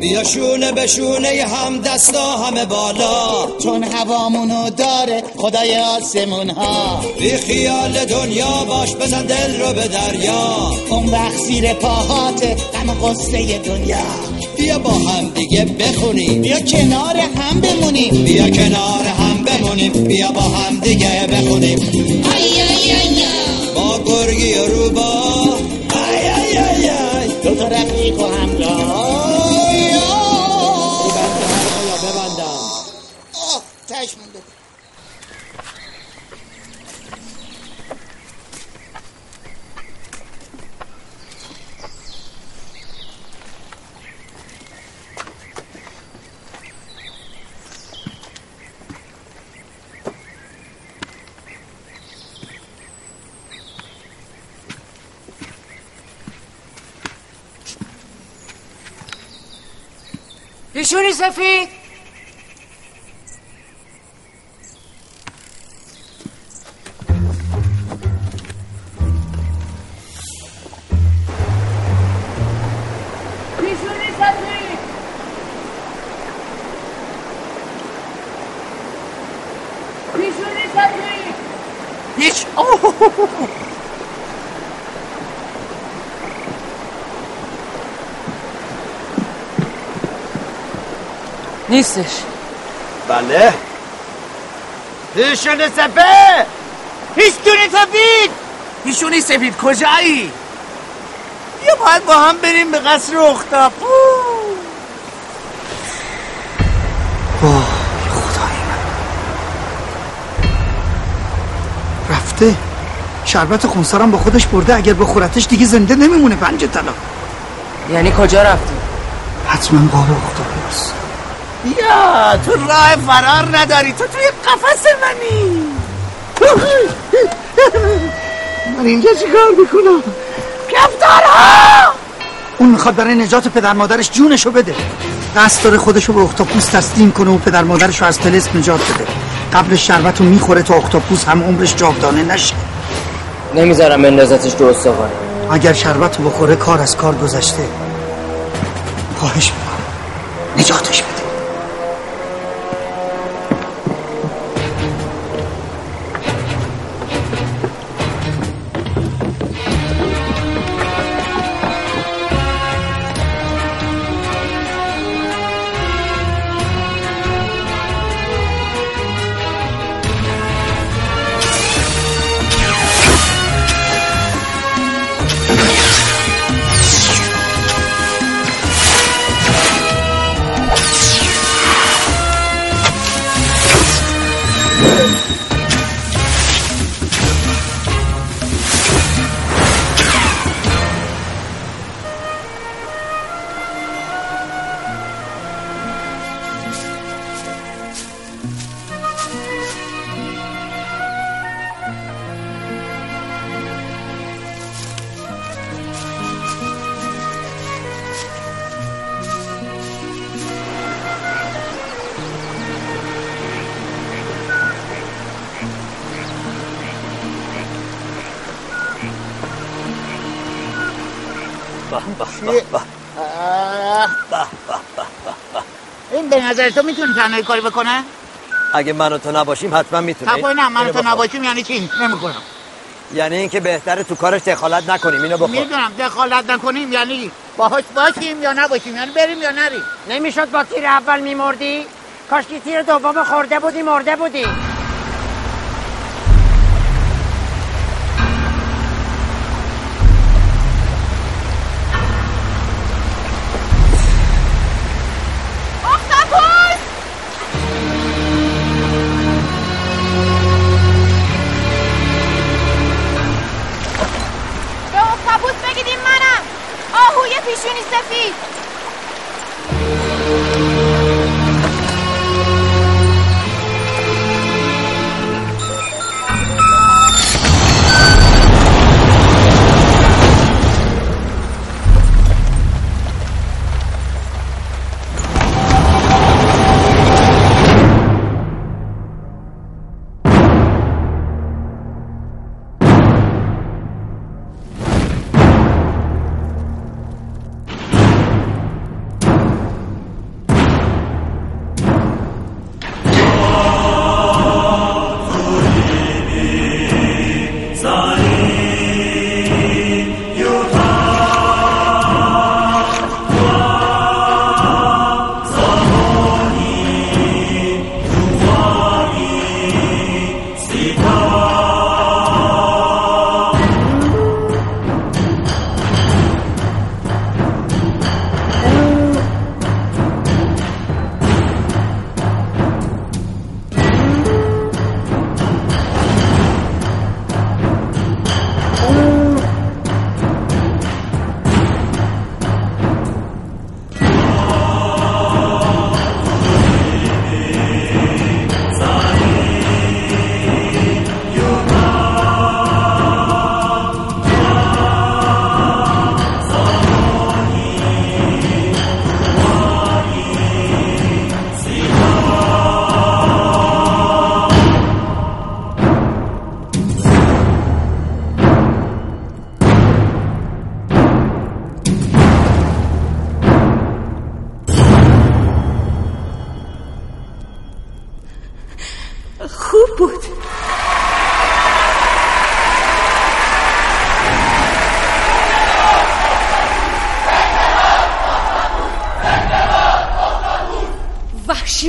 بیا شونه به شونه هم دستا همه بالا. چون هوامونو داره خدای آسمون ها بی خیال دنیا باش بزن دل رو به دریا. اون وقت زیر پاهاته غم و غصه دنیا. بیا با هم دیگه بخونیم. بیا کنار هم بمونیم. بیا کنار هم بمونیم. بیا با هم دیگه بخونیم. ای ای ای ای. با گرگی و روبا. ای ای ای دو تا رفیق و همراه. پیشونی سفید. نیستش. بله. پیشونی سفید پیشونی سفید پیشونی سفید کجایی؟ یا باید با هم بریم به قصر اختاپو وای خدای من. رفته. شربت خونسارم با خودش برده. اگر بخورتش دیگه زنده نمیمونه. پنج طلا. یعنی کجا رفتی؟ حتما قاب اختاپوس یا تو راه فرار نداری. تو توی قفس منی. من اینجا چیکار می‌کنم؟ کفتارها! اون می‌خواد برای نجات پدر مادرش جونشو بده. قصد داره خودشو به اختاپوس تسلیم کنه و پدر مادرشو از تلس نجات بده. قبل شربتو می‌خوره تا اختاپوس هم عمرش جاودانه نشه. نمی‌ذارم بندازتش تو استخوان. اگر شربتو بخوره کار از کار گذشته. خواهش می‌کنم. نجاتش تو می‌تونه تنهایی کاری بکنه؟ اگه من و تو نباشیم حتما می‌تونه خب نه من و تو نباشیم یعنی چی؟ نمی‌کنم. یعنی اینکه بهتره تو کارش دخالت نکنیم اینو بخور. می‌دونم دخالت نکنیم یعنی باهاش باشیم یا نباشیم یعنی بریم یا نریم. نمی‌شد با تیر اول میمردی؟ کاش که تیر دوم خورده بودی مرده بودی.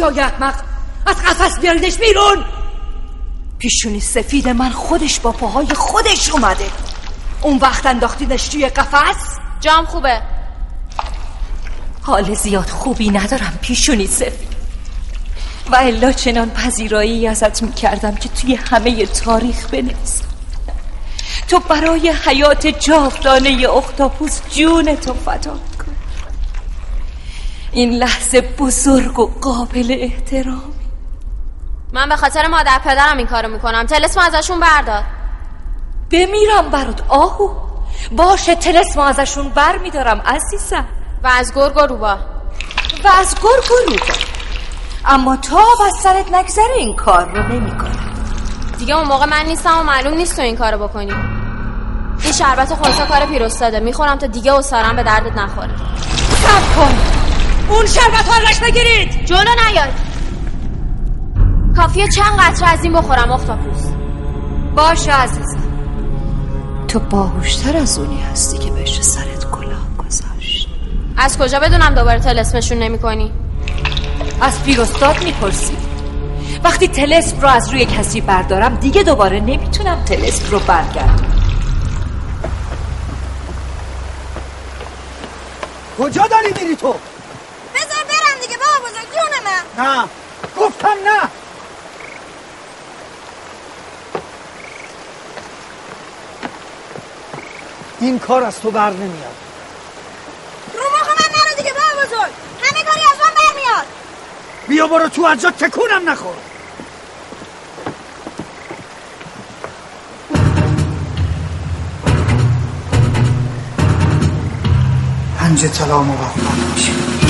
های احمق از قفس بیاریدش بیرون. پیشونی سفید من خودش با پاهای خودش اومده. اون وقت انداختیدش توی قفس؟ جام خوبه. حال زیاد خوبی ندارم پیشونی سفید. و الا چنان پذیرایی ازت می‌کردم که توی همه تاریخ بنویسم. تو برای حیات جاودانه اختاپوس جون تو فدا. این لحظه بزرگ و قابل احترام من به خاطر مادر پدرم این کارو می‌کنم. تلسم ازشون بردار. بمیرم برات آهو. باشه تلسم ازشون بر میدارم عزیزم. و از گرگ و روبا و از گرگ و روبا اما تا از سرت نگذره این کار رو نمی دیگه اون موقع من نیستم و معلوم نیست تو این کارو بکنی. این شربت خونسا کار پیروستاده می‌خورم تا دیگه اصارم به دردت نخوره. سب کن. اون شربت ها رش بگیرید. جلو نیاد. کافیه چند قطره از این بخورم اختاپوس. باشه عزیزم. تو باهوشتر از اونی هستی که بهش سرت کلاه گذاشت. از کجا بدونم دوباره تلسمشون نمی کنی؟ از پیروستاد می‌پرسی. وقتی تلسم رو از روی کسی بردارم دیگه دوباره نمی‌تونم تلسم رو برگردم کجا داری میری تو؟ دیگه بابا بزرگ جون من؟ نه. گفتم نه. این کار از تو بر نمیاد. رو مخ من نرو دیگه بابا بزرگ. همه کاری از من برمیاد. بیا برو تو از جا تکونم نخور. پنج طلا موفق میشه.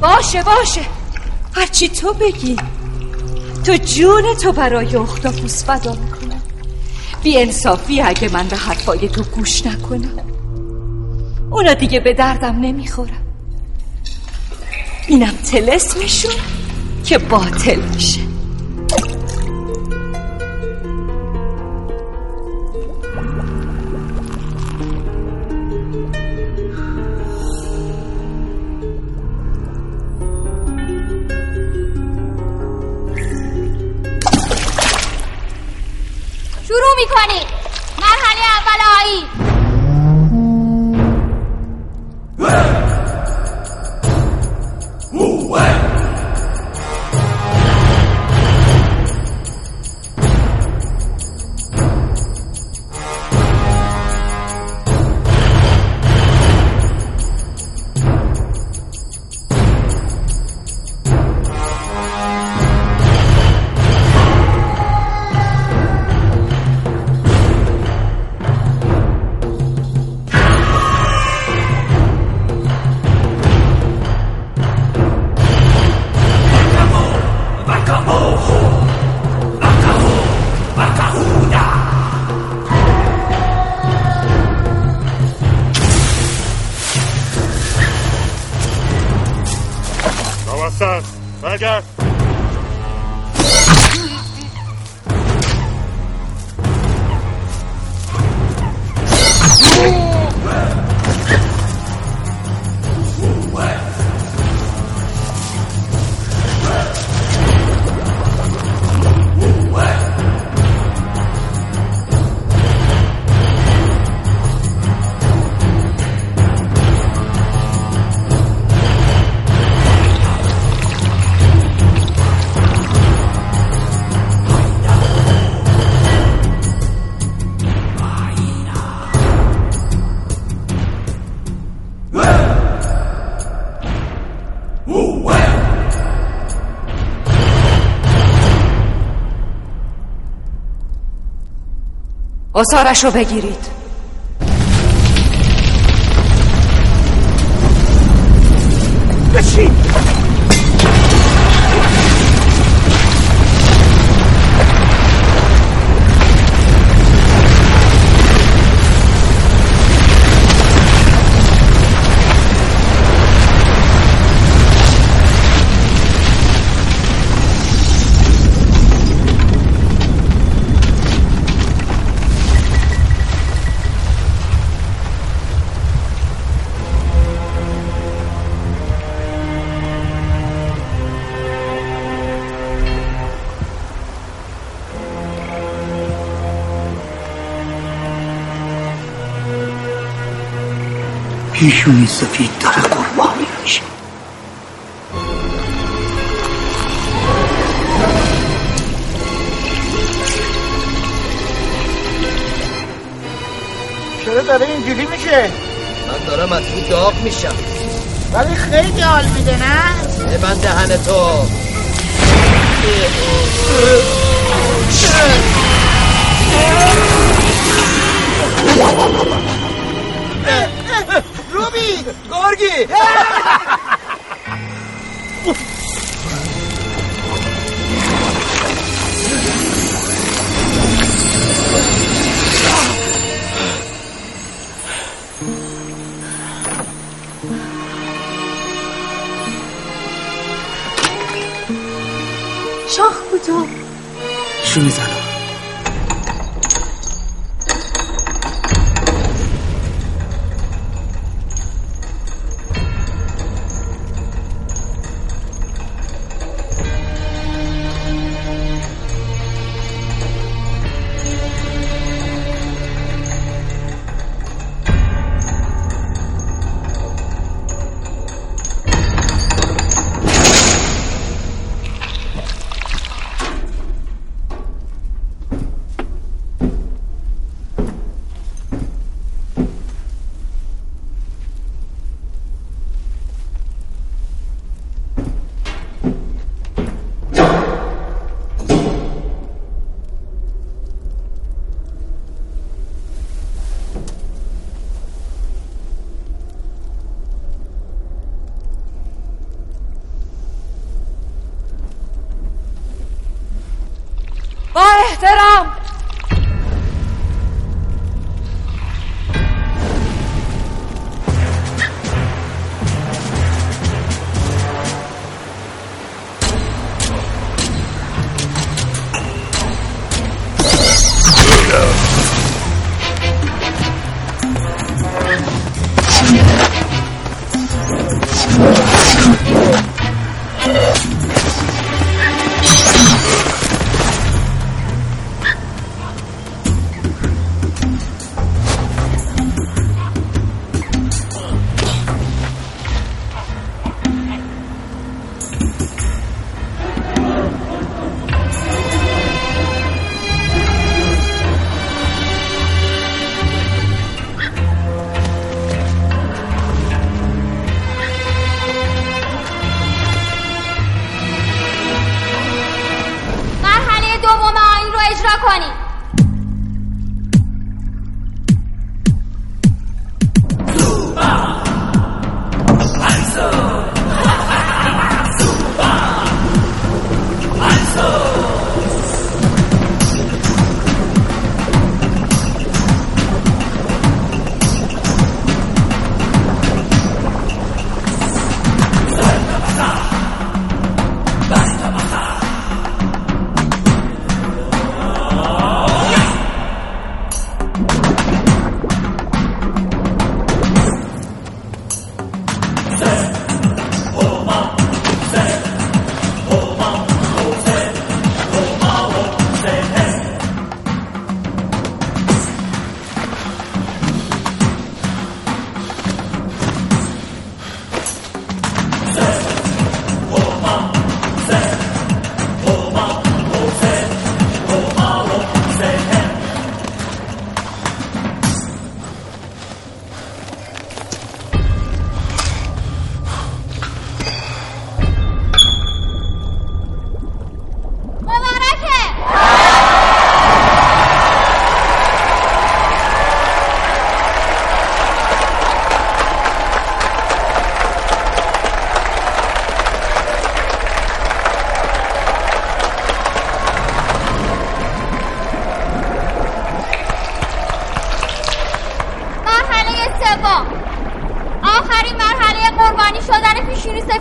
باشه باشه. هرچی تو بگی. تو جون تو برای اختاپوس فدا می‌کنم. بی انصافی اگه من به حرفای تو گوش نکنم. اونا دیگه به دردم نمی‌خورم اینم تلسمشون که باطل میشه. شروع می‌کنی. مرحله اول آیی. اصارش رو بگیرید. پیشونی سفید داره قربانی میشه. چرا داره اینجوری میشه؟ من دارم از تو داغ میشم. ولی خیلی حال میده نه؟ ببند دهن تو. روبی گرگی شاخ کجا؟ شو می‌زنم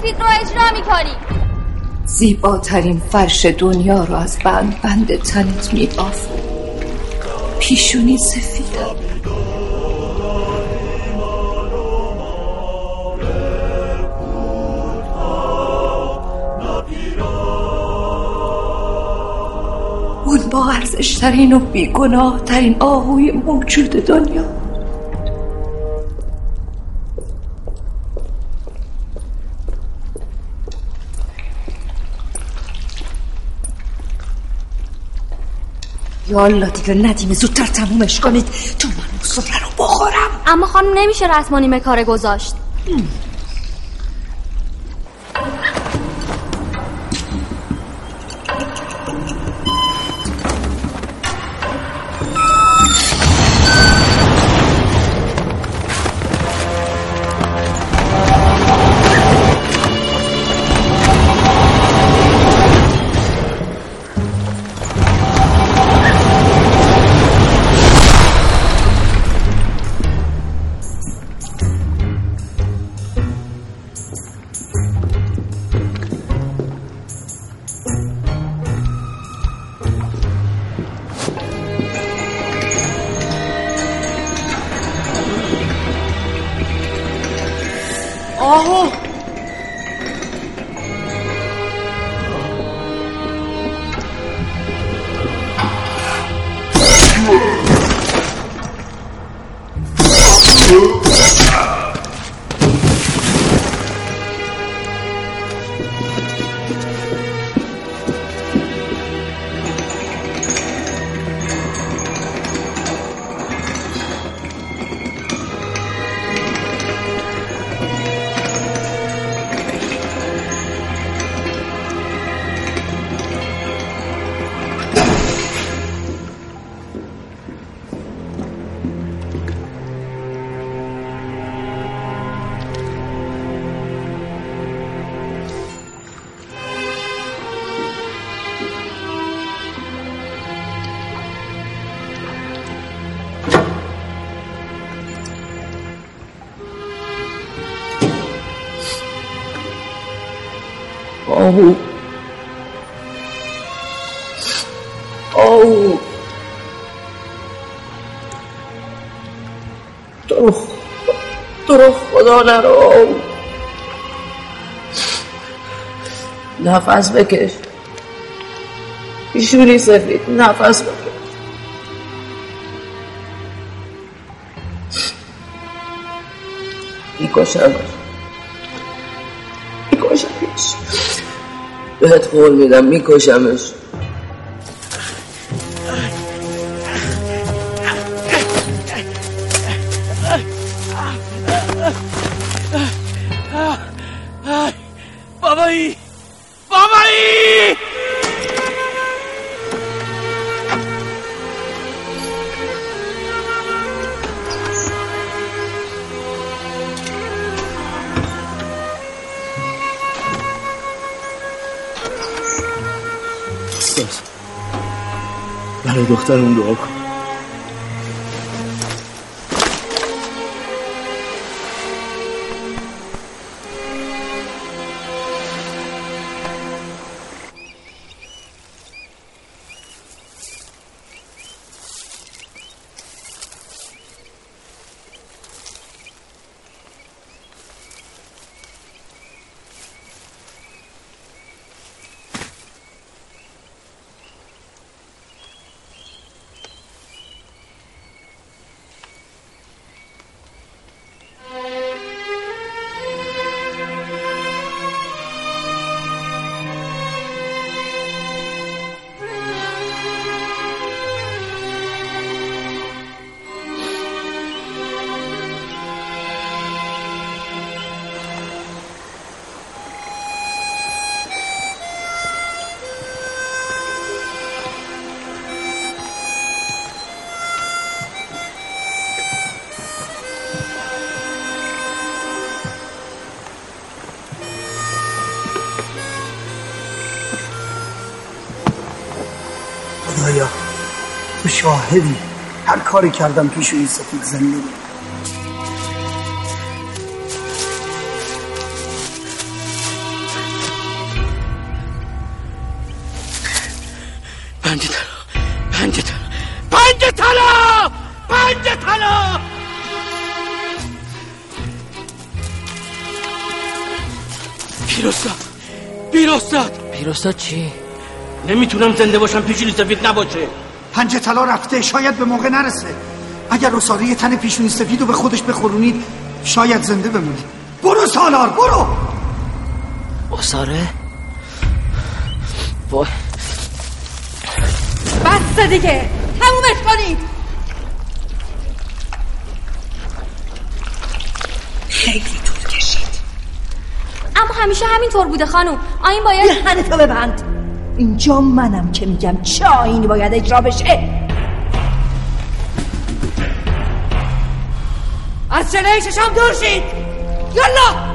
سفید رو اجرا می‌کنی. زیباترین فرش دنیا رو از بند بند تنت میبافم پیشونی سفیدم اون با ارزشترین و بیگناه ترین آهوی موجود دنیا. یالا دیگه ندیم زودتر تمومش کنید. تو من اون رو بخورم. اما خانم نمیشه رسم و نیمه کار گذاشت. آهو آهو تو رو تو رو خدا نرو نفس بکش پیشونی سفید نفس بکش میکشمش بهت قول میدم میکشمش. دخترمون دعا کن. شاهدی. هر کاری کردم پیش این سفید زنده بود. پنج طلا پنج طلا پنج طلا پنج طلا پیروستاد پیروستاد پیروستاد چی؟ نمی‌تونم زنده باشم پیشونی سفید نباشه. پنج طلا رفته شاید به موقع نرسه. اگر رساره تن پیشونی سفید رو به خودش بخورونید شاید زنده بمونید. برو سالار برو! اصاره؟ وای بس دیگه. تمومش کنید. خیلی طول کشید. اما همیشه همینطور بوده خانم. آین باید دهن تو ببند اینجا منم که میگم چه آینی باید اجرا بشه. از جلوی ششم دور شید. یالا!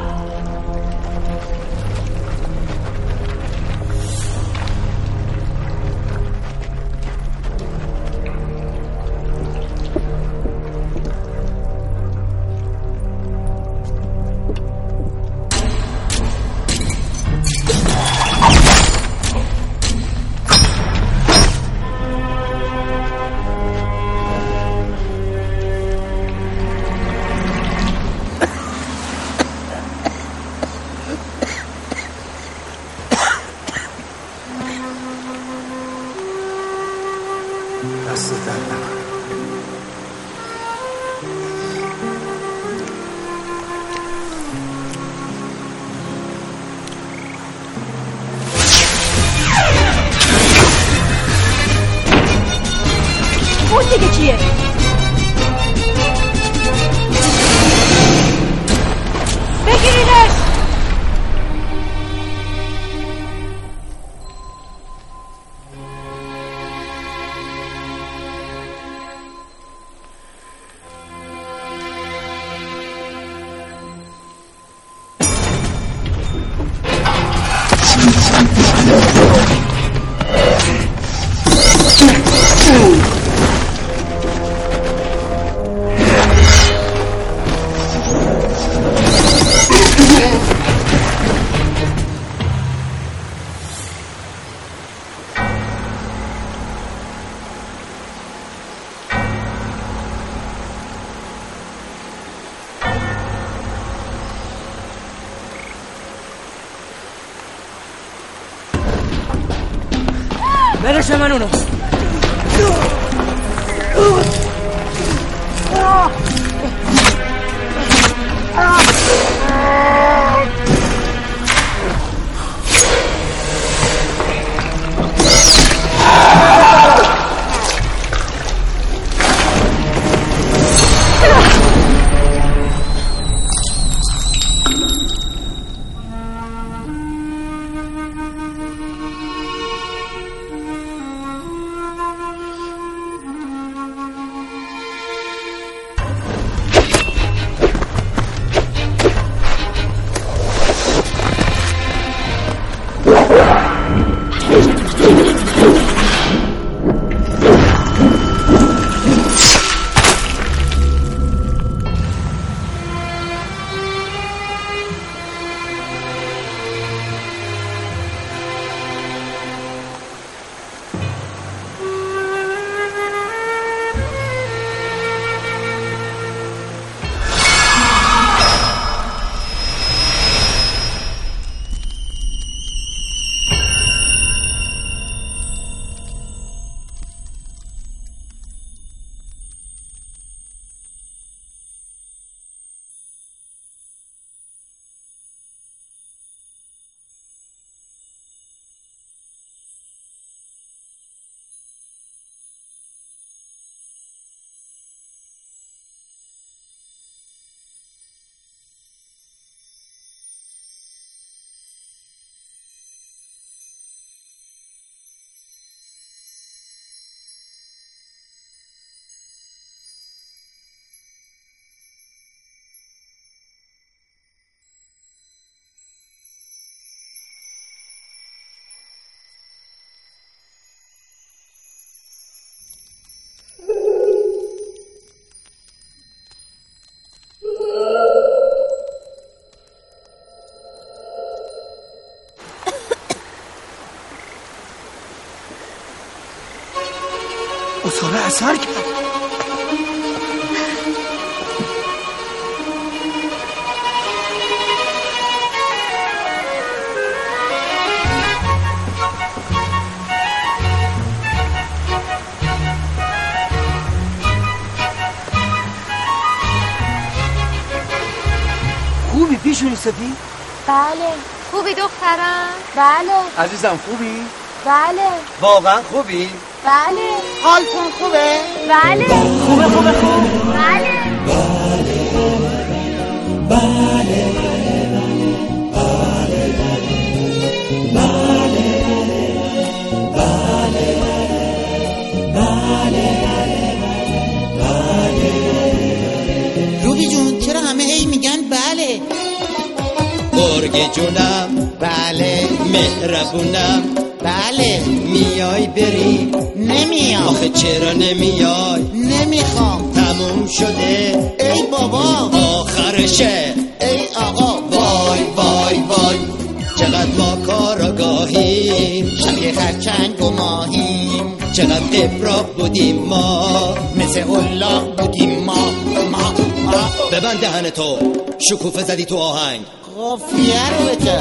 semana 1. اثر کرد. خوبی پیشونی سفید بله. خوبی دخترم؟ بله. عزیزم خوبی؟ بله. واقعا خوبی؟ بله. حالتون خوبه؟ بله. خوبه خوبه خوب. بله. روبی جون چرا همه هی میگن بله؟ گرگ جونم بله مهربونم. بله. میای بری آخه چرا نمیای؟ نمی‌خوام. تموم شده. ای بابا. آخرشه. ای آقا. وای وای وای. چقدر ما کاراگاهیم شبیه خرچنگ و ماهیم. چقدر ابراق بودیم ما. مثل الله بودیم ما. ما ما. ببند دهن تو. شکوفه زدی تو آهنگ. قافیه رو بده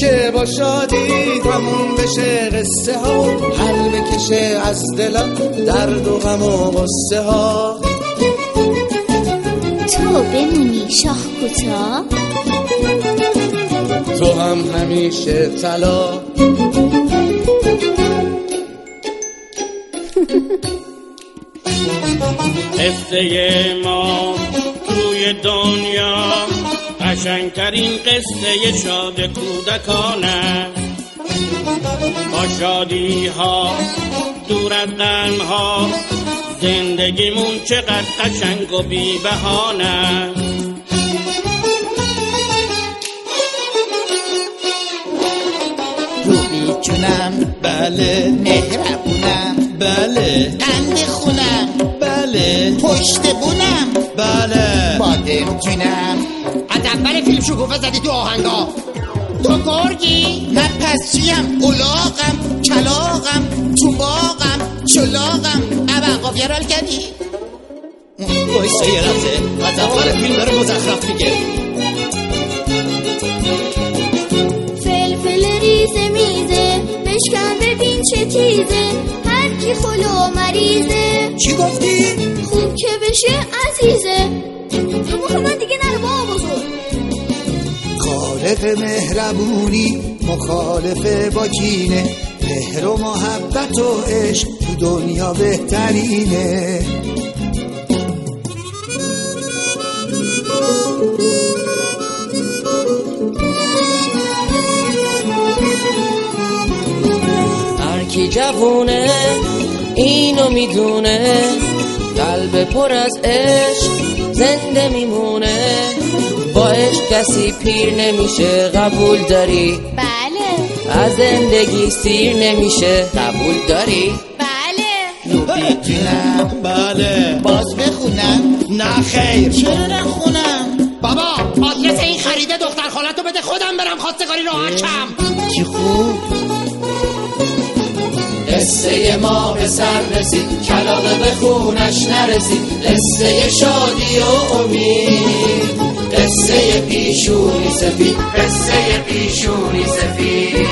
که با شادی تموم بشه قصه ها. حل بکشه از دلم درد و غم و غصه ها. تو بمونی شاخ کوتاه تو هم همیشه طلا. قصه ما توی دنیا. قشنگترین قصه شاد کودکانه با شادی ها دور از غم ها زندگیمون چقدر قشنگ و بی بهانه روبی جونم بله مهربونم بله. قند خونم. بله. پشت بونم بله. بادم جونم از اول فیلم شکوفه زدی تو آهنگا. تو گرگی من پس چیم؟ تو باغم چلاغم. ابا قافیه رو حل کردی. وایسا یه لحظه. از اول فیلم داره مزخرف میگه. فلفل ریزه میزه. بشکن ببین چه تیزه. خلو مریضه. چی گفتی؟ خوب که بشه عزیزه. تو مخ من دیگه نرو بابا بزرگ. خالق مهربونی مخالف با کینه. مهر و محبت و عشق تو دنیا بهترینه. هر کی جوونه اینو می‌دونه. قلب پر از عشق زنده میمونه. با عشق کسی پیر نمیشه قبول داری؟ بله. از زندگی سیر نمیشه قبول داری؟ بله. جونم. بله. باز بخونم. نه خیر. چرا نخونم؟ بابا آدرس این خریده دختر خالتو بده خودم برم خواستگاری راحتم چی خوب؟ قصه ما به سر رسید. کلاقه به خونش نرسید. قصه شادی و امید. قصه پیشونی سفید. قصه پیشونی سفید.